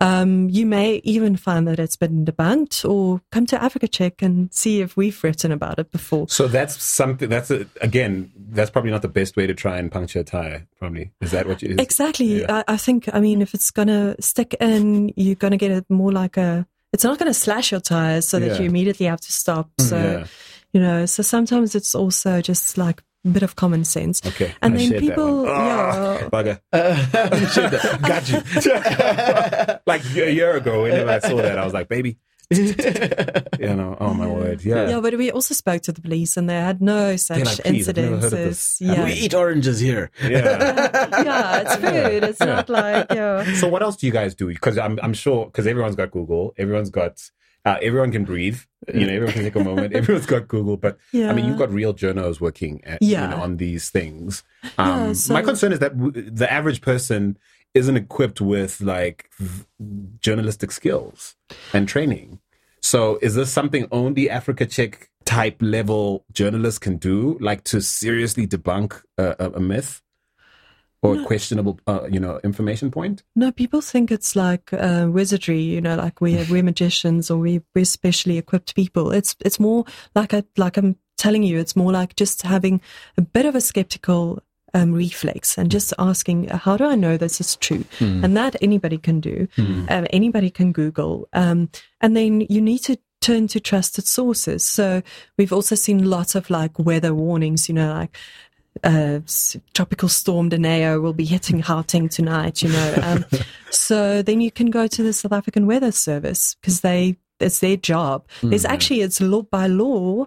[SPEAKER 3] um, you may even find that it's been debunked or come to Africa Check and see if we've written about it before.
[SPEAKER 1] So that's something. That's a, again. That's probably not the best way to try and puncture a tire. Probably is that what you? Is,
[SPEAKER 3] Exactly.
[SPEAKER 1] Yeah.
[SPEAKER 3] I, I think, I mean, if it's going to stick in, you're going to get it more like a, it's not going to slash your tires so that you immediately have to stop. So,
[SPEAKER 1] yeah.
[SPEAKER 3] you know, so sometimes it's also just like a bit of common sense.
[SPEAKER 1] Okay.
[SPEAKER 3] And
[SPEAKER 1] I
[SPEAKER 3] then
[SPEAKER 1] that
[SPEAKER 3] people,
[SPEAKER 1] one. Ah,
[SPEAKER 3] yeah.
[SPEAKER 1] bugger.
[SPEAKER 2] Uh,
[SPEAKER 1] Got you. like a year ago, whenever I saw that, I was like, baby. you know, oh my word, yeah.
[SPEAKER 3] Yeah, but we also spoke to the police and they had no such
[SPEAKER 1] like, "Please, I've never heard of this."
[SPEAKER 3] incidences. Yeah.
[SPEAKER 2] we eat oranges here.
[SPEAKER 1] yeah.
[SPEAKER 3] yeah, it's food. It's not like, yeah.
[SPEAKER 1] So what else do you guys do? Because I'm I'm sure because everyone's got Google, everyone's got uh, everyone can breathe. You know, everyone can take a moment. Everyone's got Google, but I mean, you've got real journals working at,
[SPEAKER 3] Yeah.
[SPEAKER 1] you know, on these things. Um,
[SPEAKER 3] Yeah, so-
[SPEAKER 1] my concern is that w- the average person isn't equipped with like journalistic skills and training. So is this something only Africa Check type level journalists can do, like to seriously debunk a, a, myth or a questionable, uh, you know, information point?
[SPEAKER 3] No, people think it's like uh, wizardry, you know, like we're, we're magicians or we, we're specially equipped people. It's, it's more like I, like I'm telling you, it's more like just having a bit of a skeptical um, reflex and just asking, how do I know this is true? And that anybody can do. Um, anybody can Google. Um, and then you need to turn to trusted sources. So we've also seen lots of like weather warnings, you know, like uh, tropical storm Dineo will be hitting Gauteng tonight, you know. Um, so then you can go to the South African Weather Service because they it's their job. There's actually it's law by law,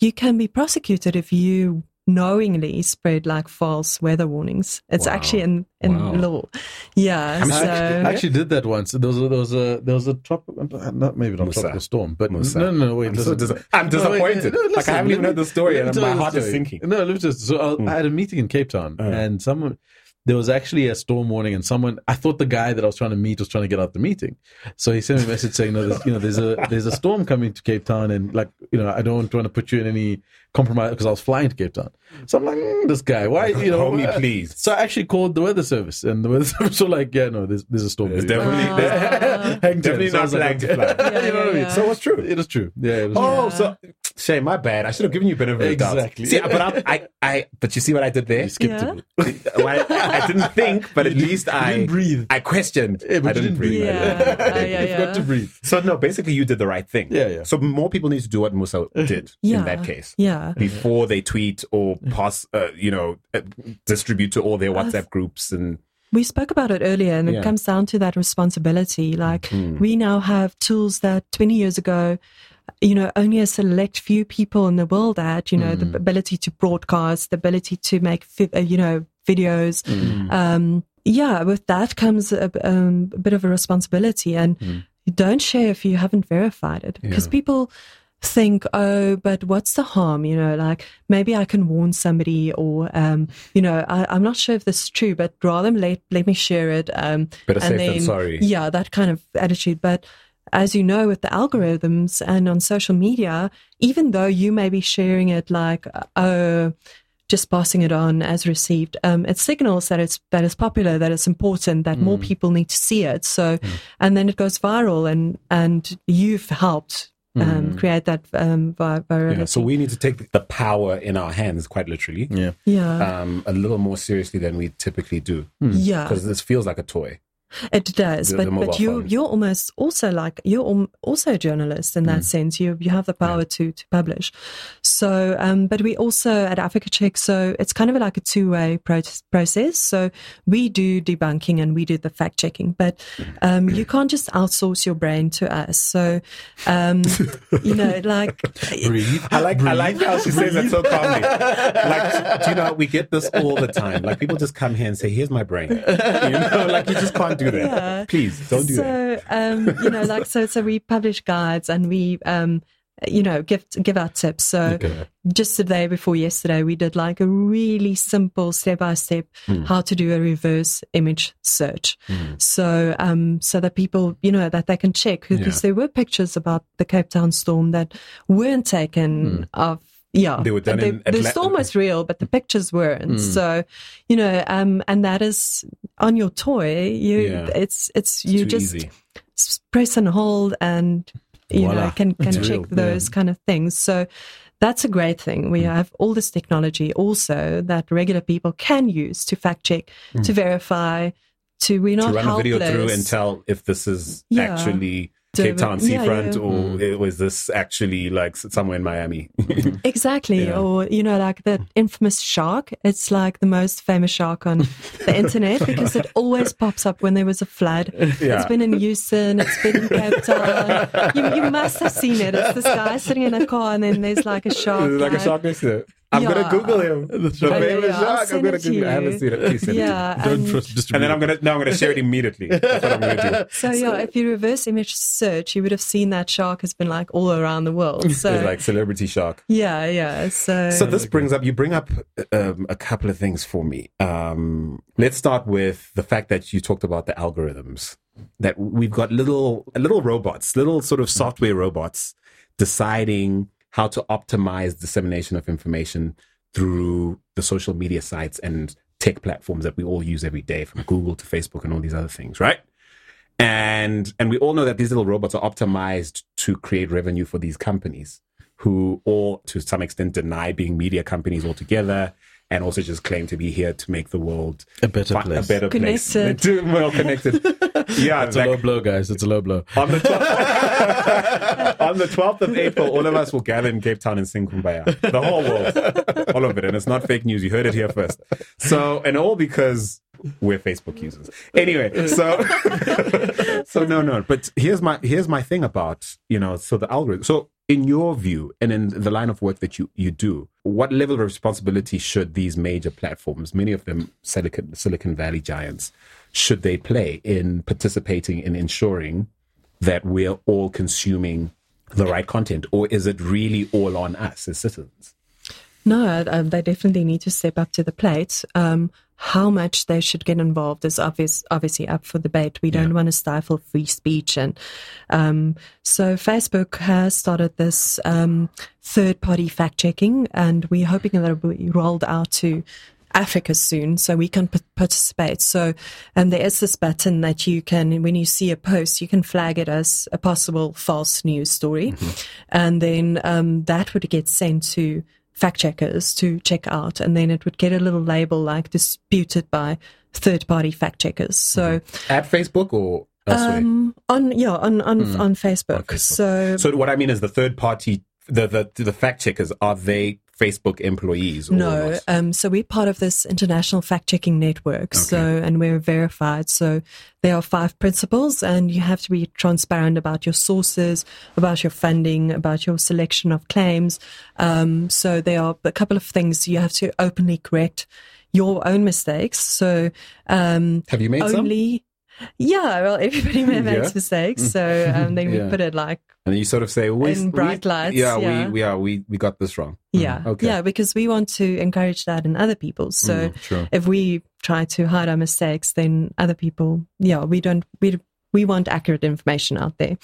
[SPEAKER 3] you can be prosecuted if you knowingly spread like false weather warnings. It's
[SPEAKER 1] Wow.
[SPEAKER 3] actually in in
[SPEAKER 1] Wow.
[SPEAKER 3] law. Yeah.
[SPEAKER 1] I'm
[SPEAKER 3] so,
[SPEAKER 2] I actually, I actually did that once. There was a, there was a, there was a tropical, not maybe not
[SPEAKER 1] Musa.
[SPEAKER 2] tropical storm, but
[SPEAKER 1] Musa.
[SPEAKER 2] no, no, no, wait.
[SPEAKER 1] I'm, so dis- I'm
[SPEAKER 2] No, wait,
[SPEAKER 1] disappointed.
[SPEAKER 2] no,
[SPEAKER 1] like I haven't even heard the story,
[SPEAKER 2] let me
[SPEAKER 1] and
[SPEAKER 2] tell
[SPEAKER 1] my heart is sinking.
[SPEAKER 2] No, let me just. So I, I had a meeting in Cape Town,
[SPEAKER 1] Uh.
[SPEAKER 2] and someone there was actually a storm warning, and someone I thought the guy that I was trying to meet was trying to get out the meeting, so he sent me a message saying, "No, there's, you know, there's a there's a storm coming to Cape Town, and like, you know, I don't want to put you in any compromise because I was flying to Cape Town." So I'm like, mm, "This guy, why, you know,
[SPEAKER 1] Homie,
[SPEAKER 2] why-"
[SPEAKER 1] please.
[SPEAKER 2] So I actually called the weather service, and the weather service were like, "Yeah, no, there's there's a storm.
[SPEAKER 1] There's
[SPEAKER 2] coming."
[SPEAKER 1] definitely, there's
[SPEAKER 2] Hang
[SPEAKER 1] definitely
[SPEAKER 2] ten. So I
[SPEAKER 1] not
[SPEAKER 2] was like,
[SPEAKER 1] flying to fly.
[SPEAKER 3] Yeah,
[SPEAKER 2] you know what I mean?
[SPEAKER 3] yeah.
[SPEAKER 1] So it's true.
[SPEAKER 2] It is true. Yeah, it is true.
[SPEAKER 1] Oh,
[SPEAKER 3] Yeah.
[SPEAKER 1] so Shay, my bad. I should have given you a bit of a doubt.
[SPEAKER 2] Exactly.
[SPEAKER 1] See, but I, I, I, but you see what I did there?
[SPEAKER 2] You skipped
[SPEAKER 3] Yeah.
[SPEAKER 2] it.
[SPEAKER 1] Well, I, I didn't think, but at least
[SPEAKER 2] You
[SPEAKER 1] I
[SPEAKER 2] didn't breathe.
[SPEAKER 1] I questioned.
[SPEAKER 2] Yeah, but
[SPEAKER 1] I
[SPEAKER 2] you
[SPEAKER 1] didn't
[SPEAKER 2] didn't
[SPEAKER 1] breathe.
[SPEAKER 2] breathe.
[SPEAKER 3] Yeah. Uh, yeah,
[SPEAKER 2] You've got to
[SPEAKER 3] yeah.
[SPEAKER 2] breathe.
[SPEAKER 1] So no, basically you did the right thing.
[SPEAKER 2] Yeah, yeah.
[SPEAKER 1] So more people need to do what Musa did
[SPEAKER 3] Yeah.
[SPEAKER 1] in that case.
[SPEAKER 3] Yeah.
[SPEAKER 1] Before they tweet or pass, uh, you know, uh, distribute to all their WhatsApp groups and
[SPEAKER 3] We spoke about it earlier, and
[SPEAKER 1] Yeah.
[SPEAKER 3] it comes down to that responsibility. Like, we now have tools that 20 years ago, you know, only a select few people in the world had, you know, the ability to broadcast, the ability to make, uh, you know, videos. Um, yeah, with that comes a, um, a bit of a responsibility. And you don't share if you haven't verified it because
[SPEAKER 1] Yeah.
[SPEAKER 3] people think, oh, but what's the harm? You know, like maybe I can warn somebody or, um, you know, I, I'm not sure if this is true, but rather let, let me share it. Um,
[SPEAKER 1] Better
[SPEAKER 3] and
[SPEAKER 1] safe than sorry.
[SPEAKER 3] Yeah, that kind of attitude. But as you know, with the algorithms and on social media, even though you may be sharing it like, oh, just passing it on as received, um, it signals that it's that it's popular, that it's important, that more people need to see it. So, and then it goes viral, and and you've helped um, create that um, vi- virality.
[SPEAKER 1] yeah. So we need to take the power in our hands, quite literally,
[SPEAKER 2] Yeah.
[SPEAKER 3] yeah,
[SPEAKER 1] um, a little more seriously than we typically do,
[SPEAKER 3] yeah.
[SPEAKER 1] because this feels like a toy.
[SPEAKER 3] It does,
[SPEAKER 1] The-
[SPEAKER 3] but
[SPEAKER 1] the
[SPEAKER 3] but you
[SPEAKER 1] phones.
[SPEAKER 3] you're almost also like you're also a journalist in that
[SPEAKER 1] Mm.
[SPEAKER 3] sense. You you have the power to to publish. So, um, but we also at Africa Check, so it's kind of like a two way pro- process. So we do debunking and we do the fact checking, but um, you can't just outsource your brain to us. So, um, you know, like
[SPEAKER 2] Breathe.
[SPEAKER 1] I like I like how she says it so calmly. Like, do you know, we get this all the time. Like, people just come here and say, "Here's my brain." You know, like you just can't do that.
[SPEAKER 3] Yeah.
[SPEAKER 1] Please don't do
[SPEAKER 3] so,
[SPEAKER 1] that.
[SPEAKER 3] um, you know, like so, so we publish guides and we, um, you know, give give out tips. So
[SPEAKER 2] Okay.
[SPEAKER 3] just the day before yesterday, we did like a really simple step by step how to do a reverse image search. So, um, so that people, you know, that they can check because
[SPEAKER 1] Yeah.
[SPEAKER 3] there were pictures about the Cape Town storm that weren't taken of. Yeah.
[SPEAKER 1] They were done
[SPEAKER 3] the,
[SPEAKER 1] in
[SPEAKER 3] the
[SPEAKER 1] Atla-
[SPEAKER 3] storm was real, but the pictures weren't. So, you know, um, and that is on your toy. You,
[SPEAKER 1] Yeah.
[SPEAKER 3] it's it's you just
[SPEAKER 1] easy.
[SPEAKER 3] press and hold and you
[SPEAKER 2] Voila.
[SPEAKER 3] know can can
[SPEAKER 1] It's
[SPEAKER 3] check
[SPEAKER 1] real,
[SPEAKER 3] those kind of things so that's a great thing we
[SPEAKER 1] Mm.
[SPEAKER 3] have all this technology also that regular people can use to fact check to verify to we're
[SPEAKER 1] Mm. to
[SPEAKER 3] not
[SPEAKER 1] run a video through and tell if this is
[SPEAKER 3] Yeah.
[SPEAKER 1] actually Cape Town seafront
[SPEAKER 3] yeah.
[SPEAKER 1] or mm. it was this actually like somewhere in Miami.
[SPEAKER 3] exactly
[SPEAKER 1] Yeah.
[SPEAKER 3] or you know like the infamous shark it's like the most famous shark on the internet because it always pops up when there was a flood
[SPEAKER 1] Yeah.
[SPEAKER 3] it's been in Houston it's been in Cape Town you, you must have seen it it's this guy sitting in a car and then there's like a shark
[SPEAKER 1] There's like a shark next to it. I'm
[SPEAKER 3] Yeah.
[SPEAKER 1] gonna Google him. The
[SPEAKER 3] yeah,
[SPEAKER 1] famous
[SPEAKER 3] yeah, I'll
[SPEAKER 1] shark. I'm gonna
[SPEAKER 3] it to
[SPEAKER 1] I haven't seen it. Please send it to
[SPEAKER 3] yeah
[SPEAKER 2] Don't
[SPEAKER 3] and-
[SPEAKER 2] trust distribute.
[SPEAKER 1] And then I'm gonna now I'm gonna share it immediately. That's what I'm gonna do.
[SPEAKER 3] So yeah, if you reverse image search, you would have seen that shark has been like all around the world.
[SPEAKER 1] It's
[SPEAKER 3] So
[SPEAKER 1] like celebrity shark.
[SPEAKER 3] yeah, yeah. So,
[SPEAKER 1] So this brings up you bring up um, a couple of things for me. Um, let's start with the fact that you talked about the algorithms that we've got little little robots, little sort of software robots deciding how to optimize dissemination of information through the social media sites and tech platforms that we all use every day from Google to Facebook and all these other things, right? And and we all know that these little robots are optimized to create revenue for these companies who all to some extent deny being media companies altogether and also just claim to be here to make the world
[SPEAKER 2] A better
[SPEAKER 1] fi-
[SPEAKER 2] place.
[SPEAKER 1] a better
[SPEAKER 3] Connected.
[SPEAKER 1] place. well connected. yeah,
[SPEAKER 2] It's a low blow, guys. It's a low blow.
[SPEAKER 1] on the 12th, on the 12th of April, all of us will gather in Cape Town and sing Kumbaya. The whole world. All of it. And it's not fake news. You heard it here first. So, and all because we're Facebook users. Anyway, so, so no, no. But here's my, here's my thing about, you know, so the algorithm. So in your view and in the line of work that you, you do, what level of responsibility should these major platforms, many of them Silicon, Silicon Valley giants, should they play in participating in ensuring that we're all consuming the right content, or is it really all on us as citizens?
[SPEAKER 3] no, um, they definitely need to step up to the plate. Um, how much they should get involved is obvious, obviously up for debate. We don't want to stifle free speech, and um, so Facebook has started this um, third-party fact checking, and we're hoping that it will be rolled out to Africa soon, so we can p- participate. So, and there is this button that you can, when you see a post, you can flag it as a possible false news story, and then um, that would get sent to fact checkers to check out, and then it would get a little label like disputed by third-party fact checkers. So,
[SPEAKER 1] At Facebook or elsewhere?
[SPEAKER 3] um, on yeah, on on on Facebook.
[SPEAKER 1] Facebook.
[SPEAKER 3] So.
[SPEAKER 1] so what I mean is the third party, the the the fact checkers, are they Facebook employees?
[SPEAKER 3] No, um, so we're part of this international fact checking network. So, and we're verified. So there are five principles, and you have to be transparent about your sources, about your funding, about your selection of claims. Um, so there are a couple of things you have to openly correct your own mistakes. So, um,
[SPEAKER 1] Have you made some?
[SPEAKER 3] Yeah, well, everybody makes
[SPEAKER 1] Yeah.
[SPEAKER 3] mistakes, so um, then
[SPEAKER 1] Yeah.
[SPEAKER 3] we put it like
[SPEAKER 1] And you sort of say, we,
[SPEAKER 3] In bright
[SPEAKER 1] we-
[SPEAKER 3] lights,
[SPEAKER 1] Yeah,
[SPEAKER 3] yeah.
[SPEAKER 1] we we are we we got this wrong.
[SPEAKER 3] Yeah.
[SPEAKER 1] Mm-hmm. Okay.
[SPEAKER 3] Yeah, because we want to encourage that in other people. So
[SPEAKER 1] Mm,
[SPEAKER 3] if we try to hide our mistakes, then other people, yeah, we don't, we, we want accurate information out there.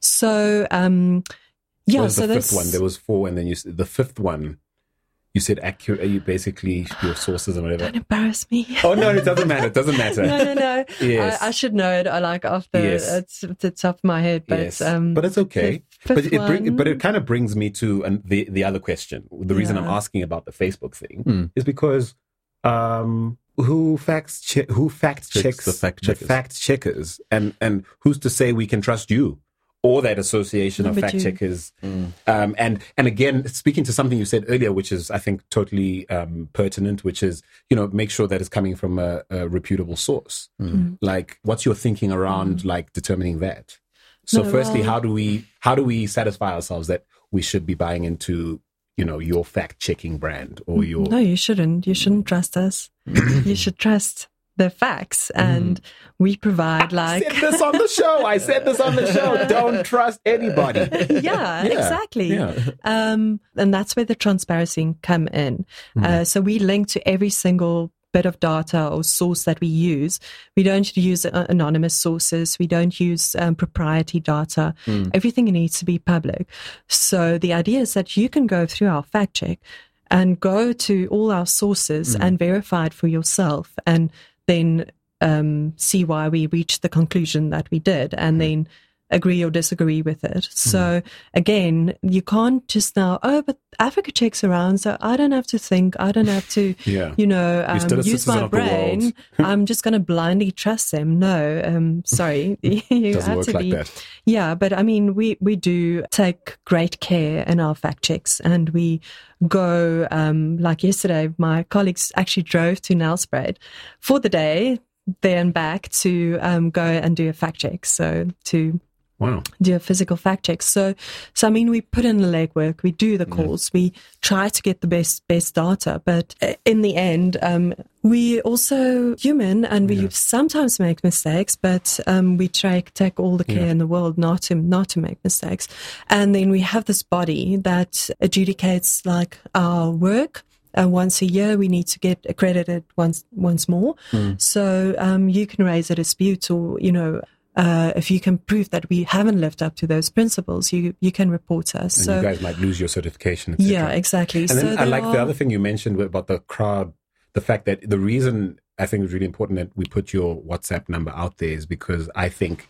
[SPEAKER 3] So, um, yeah, so
[SPEAKER 1] the
[SPEAKER 3] this,
[SPEAKER 1] fifth one? There was four, and then you the fifth one. You said accurate. You basically your sources and whatever.
[SPEAKER 3] don't embarrass me.
[SPEAKER 1] Oh no, it doesn't matter. It doesn't matter.
[SPEAKER 3] no, no, no.
[SPEAKER 1] Yes.
[SPEAKER 3] I, I should know it. I like off the,
[SPEAKER 1] Yes.
[SPEAKER 3] it's at the top of my head, but,
[SPEAKER 1] yes,
[SPEAKER 3] um,
[SPEAKER 1] but it's okay. But it bring, but it kind of brings me to an, the the other question. The reason I'm asking about the Facebook thing
[SPEAKER 2] Hmm.
[SPEAKER 1] is because um, who facts che- who fact
[SPEAKER 2] Checks
[SPEAKER 1] checks
[SPEAKER 2] the fact checkers.
[SPEAKER 1] fact checkers, and and who's to say we can trust you or that association
[SPEAKER 3] No,
[SPEAKER 1] of fact
[SPEAKER 3] you-
[SPEAKER 1] checkers? Mm. Um, and and again, speaking to something you said earlier, which is I think totally um, pertinent, which is you know make sure that it's coming from a, a reputable source. Mm. Mm-hmm. Like, what's your thinking around mm. like determining that? So,
[SPEAKER 3] No,
[SPEAKER 1] firstly,
[SPEAKER 3] well-
[SPEAKER 1] how do we how do we satisfy ourselves that we should be buying into you know your fact checking brand or your
[SPEAKER 3] No, you shouldn't. You shouldn't trust us. you should trust the facts, and we provide
[SPEAKER 1] I
[SPEAKER 3] like.
[SPEAKER 1] said this on the show. I said this on the show. Don't trust anybody.
[SPEAKER 3] yeah,
[SPEAKER 1] Yeah,
[SPEAKER 3] exactly.
[SPEAKER 1] yeah.
[SPEAKER 3] Um, and that's where the transparency come in.
[SPEAKER 1] Hmm.
[SPEAKER 3] Uh, so we link to every single bit of data or source that we use. We don't use uh, anonymous sources. We don't use um, proprietary data.
[SPEAKER 1] Hmm.
[SPEAKER 3] Everything needs to be public. So the idea is that you can go through our fact check and go to all our sources
[SPEAKER 1] Hmm.
[SPEAKER 3] and verify it for yourself and then um, see why we reached the conclusion that we did. And then agree or disagree with it. So again, you can't just now, oh, but Africa checks around, so I don't have to think, I don't have to,
[SPEAKER 1] Yeah.
[SPEAKER 3] you know, um, use my
[SPEAKER 1] of the world.
[SPEAKER 3] brain. I'm just going to blindly trust them. No, um, sorry, you
[SPEAKER 1] Doesn't
[SPEAKER 3] have to
[SPEAKER 1] like
[SPEAKER 3] be.
[SPEAKER 1] that.
[SPEAKER 3] Yeah, but I mean, we, we do take great care in our fact checks and we go, um, like yesterday, my colleagues actually drove to Nelspruit for the day, there and back to um, go and do a fact check. So to
[SPEAKER 1] Wow.
[SPEAKER 3] do a physical fact check. So, so I mean, we put in the legwork, we do the calls, we try to get the best best data, but uh, in the end, um, we also human and we sometimes make mistakes, but um, we try take all the care in the world not to not to make mistakes. And then we have this body that adjudicates like our work. Uh, once a year, we need to get accredited once once more. So um, you can raise a dispute, or you know, uh, if you can prove that we haven't lived up to those principles, you you can report us.
[SPEAKER 1] And
[SPEAKER 3] so
[SPEAKER 1] you guys might lose your certification. et
[SPEAKER 3] yeah, exactly.
[SPEAKER 1] And
[SPEAKER 3] so
[SPEAKER 1] then I
[SPEAKER 3] there
[SPEAKER 1] like the other thing you mentioned about the crowd, the fact that the reason I think it's really important that we put your WhatsApp number out there is because I think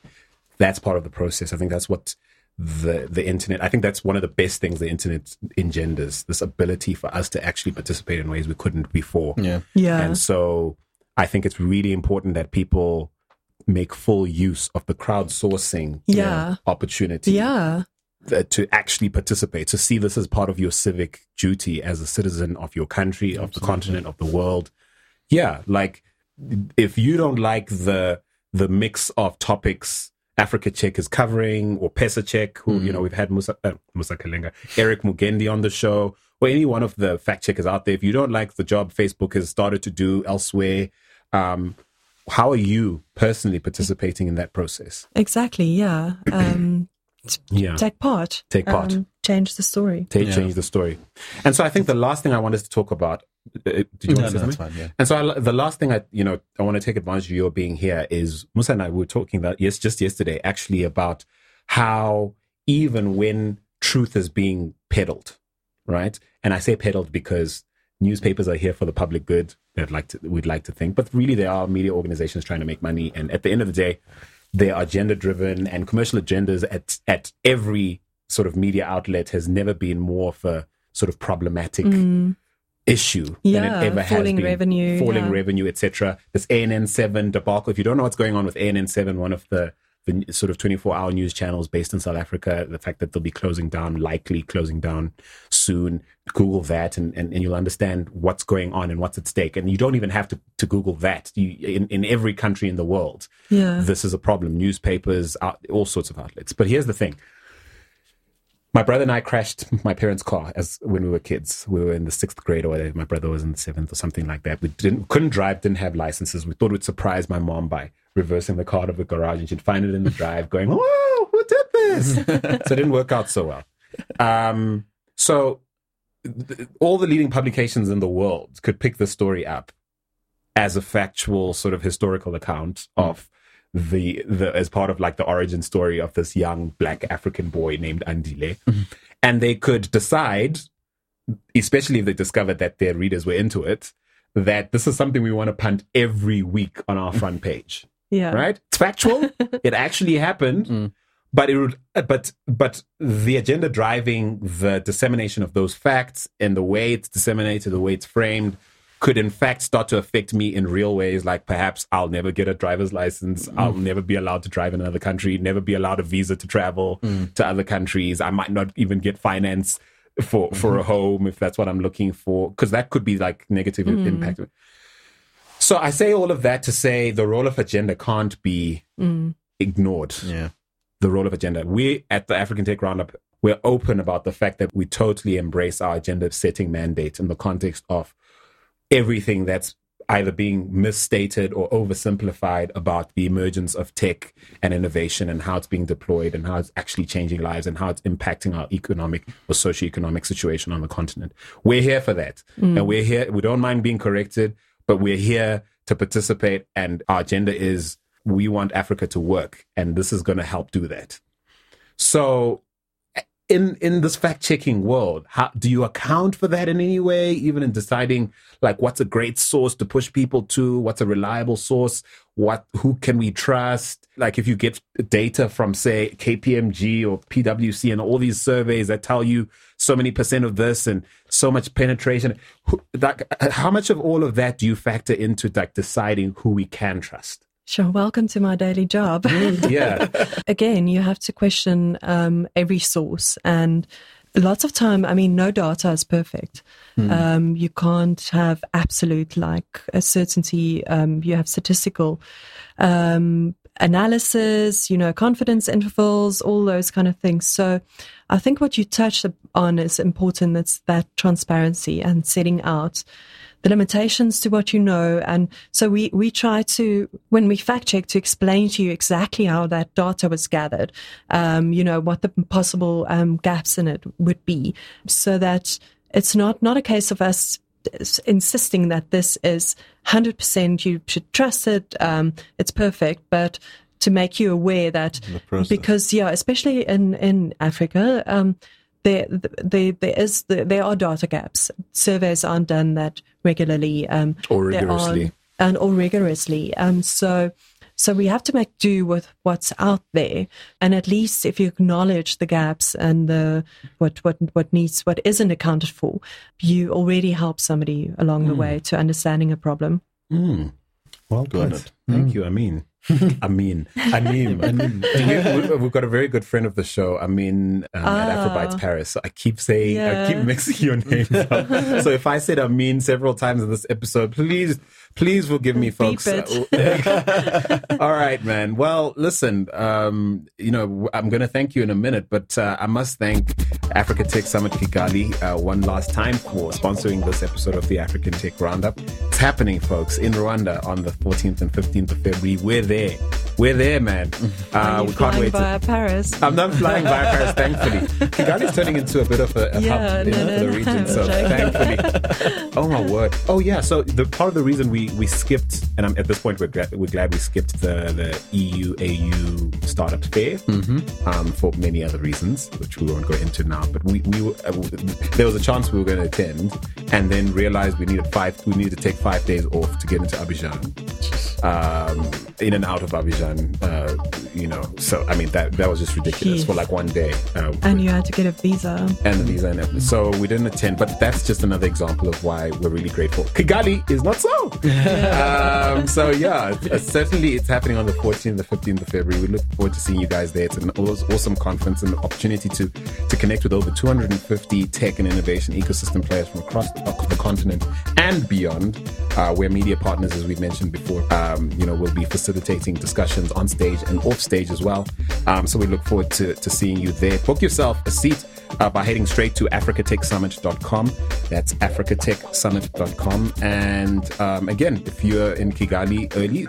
[SPEAKER 1] that's part of the process. I think that's what the the internet. I think that's one of the best things the internet engenders. This ability for us to actually participate in ways we couldn't before.
[SPEAKER 2] Yeah.
[SPEAKER 3] yeah,
[SPEAKER 1] And so I think it's really important that people make full use of the crowdsourcing
[SPEAKER 3] Yeah.
[SPEAKER 1] opportunity
[SPEAKER 3] yeah,
[SPEAKER 1] th- to actually participate, to see this as part of your civic duty as a citizen of your country, of the continent, of the world. Yeah, like if you don't like the the mix of topics Africa Check is covering, or Pesa Check, who you know we've had Musa uh, Musa Kalenga, Eric Mugendi on the show, or any one of the fact checkers out there. If you don't like the job Facebook has started to do elsewhere, um, how are you personally participating in that process?
[SPEAKER 3] exactly. Yeah, um,
[SPEAKER 1] Yeah,
[SPEAKER 3] take part.
[SPEAKER 1] Take part.
[SPEAKER 3] Um, change the story.
[SPEAKER 1] to
[SPEAKER 2] Yeah.
[SPEAKER 1] change the story. And so I think the last thing I wanted to talk about. Uh, did you
[SPEAKER 2] No,
[SPEAKER 1] want to
[SPEAKER 2] no,
[SPEAKER 1] say
[SPEAKER 2] that's
[SPEAKER 1] something?
[SPEAKER 2] fine. Yeah.
[SPEAKER 1] And so I, the last thing I, you know, I want to take advantage of your being here is Musa and I were talking about yes, just yesterday actually about how even when truth is being peddled, right? And I say peddled because newspapers are here for the public good. They'd like to, we'd like to think, but really they are media organizations trying to make money. And at the end of the day, they are gender driven and commercial agendas at at every sort of media outlet has never been more of a sort of problematic mm. issue than it ever has
[SPEAKER 3] falling
[SPEAKER 1] been.
[SPEAKER 3] revenue,
[SPEAKER 1] falling
[SPEAKER 3] yeah.
[SPEAKER 1] revenue, etc. This ANN seven debacle. If you don't know what's going on with ANN seven, one of the the sort of 24 hour news channels based in South Africa, the fact that they'll be closing down, likely closing down soon. Google that and, and, and you'll understand what's going on and what's at stake. And you don't even have to, to Google that. You, in, in every country in the world,
[SPEAKER 3] Yeah,
[SPEAKER 1] this is a problem. Newspapers, all sorts of outlets. But here's the thing. My brother and I crashed my parents' car as when we were kids. We were in the sixth grade or whatever. My brother was in the seventh or something like that. We didn't couldn't drive, didn't have licenses. We thought we'd surprise my mom by reversing the car out of the garage and she'd find it in the drive going, Whoa, who did this? so it didn't work out so well. Um, so all the leading publications in the world could pick this story up as a factual sort of historical account hmm. of the the as part of like the origin story of this young black African boy named Andile, mm-hmm. and they could decide, especially if they discovered that their readers were into it, that this is something we want to punt every week on our mm. front page.
[SPEAKER 3] yeah,
[SPEAKER 1] Right? It's factual. it actually happened. Mm. But it would, uh, but but the agenda driving the dissemination of those facts and the way it's disseminated, the way it's framed, could in fact start to affect me in real ways. Like perhaps I'll never get a driver's license. Mm. I'll never be allowed to drive in another country, never be allowed a visa to travel mm. to other countries. I might not even get finance for, for a mm-hmm. home if that's what I'm looking for. Cause that could be like negative mm. impact. So I say all of that to say the role of agenda can't be ignored
[SPEAKER 2] Yeah.
[SPEAKER 1] The role of agenda. We at the African Tech Roundup, we're open about the fact that we totally embrace our agenda setting mandate in the context of everything that's either being misstated or oversimplified about the emergence of tech and innovation and how it's being deployed and how it's actually changing lives and how it's impacting our economic or socioeconomic situation on the continent. We're here for that. Mm. And we're here, we don't mind being corrected, but we're here to participate. And our agenda is we want Africa to work. And this is going to help do that. So in in this fact checking world how do you account for that in any way even in deciding like what's a great source to push people to what's a reliable source what who can we trust like if you get data from say KPMG or PwC and all these surveys that tell you so many percent of this and so much penetration who, like how much of all of that do you factor into like deciding who we can trust
[SPEAKER 3] Sure, welcome to my daily job.
[SPEAKER 1] yeah
[SPEAKER 3] Again, you have to question um, every source, and lots of time. I mean, no data is perfect. Um, you can't have absolute like a certainty. Um, you have statistical um, analysis, you know, confidence intervals, all those kind of things. So, I think what you touched on is important. It's that transparency and setting out the limitations to what you know. And so we, we try to, when we fact check, to explain to you exactly how that data was gathered, um, you know, what the possible um, gaps in it would be, so that it's not, not a case of us insisting that this is 100% you should trust it, um, it's perfect, but to make you aware that because yeah, especially in in Africa, um, there there there is there are data gaps. Surveys aren't done that regularly, um,
[SPEAKER 1] Or rigorously.
[SPEAKER 3] and or rigorously. Um, so. So we have to make do with what's out there, and at least if you acknowledge the gaps and the what what what needs what isn't accounted for, you already help somebody along the way to understanding a problem.
[SPEAKER 1] Mm. Well
[SPEAKER 2] Got
[SPEAKER 1] put.
[SPEAKER 2] it.
[SPEAKER 1] Thank you, Amin. Amin. Amin.
[SPEAKER 2] Amin.
[SPEAKER 1] Do you- we- We've got a very good friend of the show, Amin, um, at
[SPEAKER 3] Ah.
[SPEAKER 1] Afrobytes Paris. So I keep saying, I keep mixing your names up. so if I said Amin several times in this episode, please, please forgive me, folks.
[SPEAKER 3] it.
[SPEAKER 1] All right, man. Well, listen, um, you know, I'm going to thank you in a minute, but uh, I must thank Africa Tech Summit Kigali uh, one last time for sponsoring this episode of the African Tech Roundup. It's happening, folks, in Rwanda on the 14th and 15th of February. We're there. We're there, man. Uh, we can't
[SPEAKER 3] flying
[SPEAKER 1] wait. To,
[SPEAKER 3] Paris?
[SPEAKER 1] I'm not flying via Paris, thankfully. Kigali's turning into a bit of a, a
[SPEAKER 3] Yeah,
[SPEAKER 1] hub
[SPEAKER 3] no,
[SPEAKER 1] know,
[SPEAKER 3] no,
[SPEAKER 1] the
[SPEAKER 3] no,
[SPEAKER 1] region, so thankfully. Oh my word! Oh yeah. So the part of the reason we we skipped, and I'm, at this point we're glad, we're glad we skipped the the EU AU startup fair um, for many other reasons, which we won't go into now. But we we were, uh, there was a chance we were going to attend, and then realized we needed five we needed to take five days off to get into Abidjan um, in and out of Abidjan. Uh, you know, so I mean that that was just ridiculous
[SPEAKER 3] Jeez.
[SPEAKER 1] for like one day. Uh,
[SPEAKER 3] And you had to get a visa.
[SPEAKER 1] and the visa and everything. So we didn't attend, but that's just another example of why we're really grateful. Kigali is not so. um, so yeah, certainly it's happening on the 14th, the 15th of February. We look forward to seeing you guys there. It's an awesome conference and opportunity to to connect with over 250 tech and innovation ecosystem players from across the the continent and beyond. Uh, we're media partners, as we've mentioned before. Um, you know, we'll be facilitating discussions on stage and off stage as well. Um, so we look forward to, to seeing you there. Book yourself a seat uh, by heading straight to africatechsummit.com. That's africatechsummit.com. And um, again, if you're in Kigali early,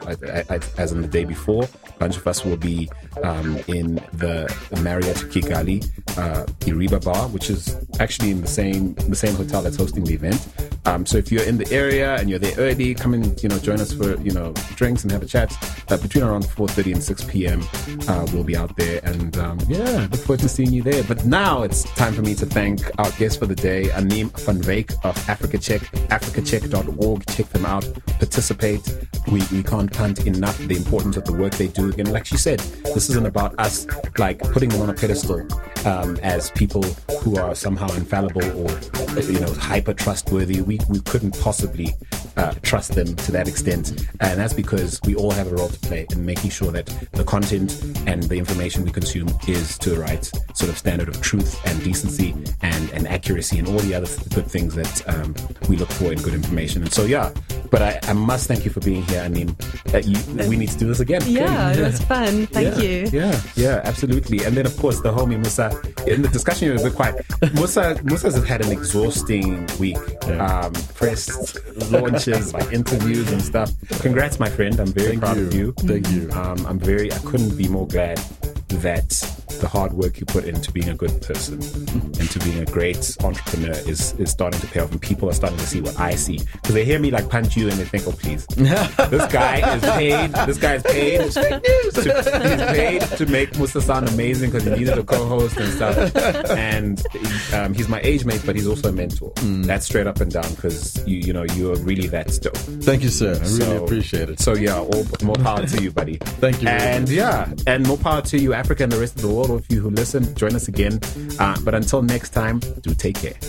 [SPEAKER 1] as in the day before, bunch of us will be um, in the Marriott Kigali uh, Iriba Bar, which is actually in the same the same hotel that's hosting the event. Um, so if you're in the area and you're there early, come and you know join us for you know drinks and have a chat. Uh, between around 4:30 and 6 p.m., uh, we'll be out there, and um, yeah, look forward to seeing you there. But now it's time for me to thank our guest for the day, Anim van Wyk of Africa Check, africacheck.org. Check them out, participate. We, we can't punt enough the importance of the work they do. And like she said, this isn't about us like putting them on a pedestal um, as people who are somehow infallible or you know hyper trustworthy. We we couldn't possibly uh, trust them to that extent. And that's because we all have a role to play in making sure that the content and the information we consume is to the right sort of standard of truth and decency and, and accuracy and all the other good things that um, we look for in good information. And so, yeah, but I, I must thank you for being here. I mean, uh, you, we need to do this again.
[SPEAKER 3] Yeah, it was fun. Thank
[SPEAKER 1] yeah,
[SPEAKER 3] you.
[SPEAKER 1] Yeah, yeah, absolutely. And then, of course, the homie Musa. In the discussion, you were a bit quiet. Musa, Musa's had an exhausting week. Um, press launches, like interviews and stuff. Congrats, my friend. I'm very
[SPEAKER 2] Thank
[SPEAKER 1] proud
[SPEAKER 2] you.
[SPEAKER 1] of you.
[SPEAKER 2] Thank you.
[SPEAKER 1] Um, I'm very. I couldn't be more glad that the hard work you put into being a good person and to being a great entrepreneur is is starting to pay off, and people are starting to see what I see because they hear me like punch you and they think, oh please, this guy is paid. This guy is paid. To, he's paid to make Musa sound amazing because he needed a co-host and stuff. And um, he's my age mate, but he's also a mentor. That's straight up and down because you you know you're really that dope.
[SPEAKER 2] Thank you, sir. I really appreciate it.
[SPEAKER 1] So yeah, all more power to you, buddy.
[SPEAKER 2] Thank you
[SPEAKER 1] And yeah, and more power to you, Africa and the rest of the world all of you who listen. Join us again. Uh, but until next time, do take care.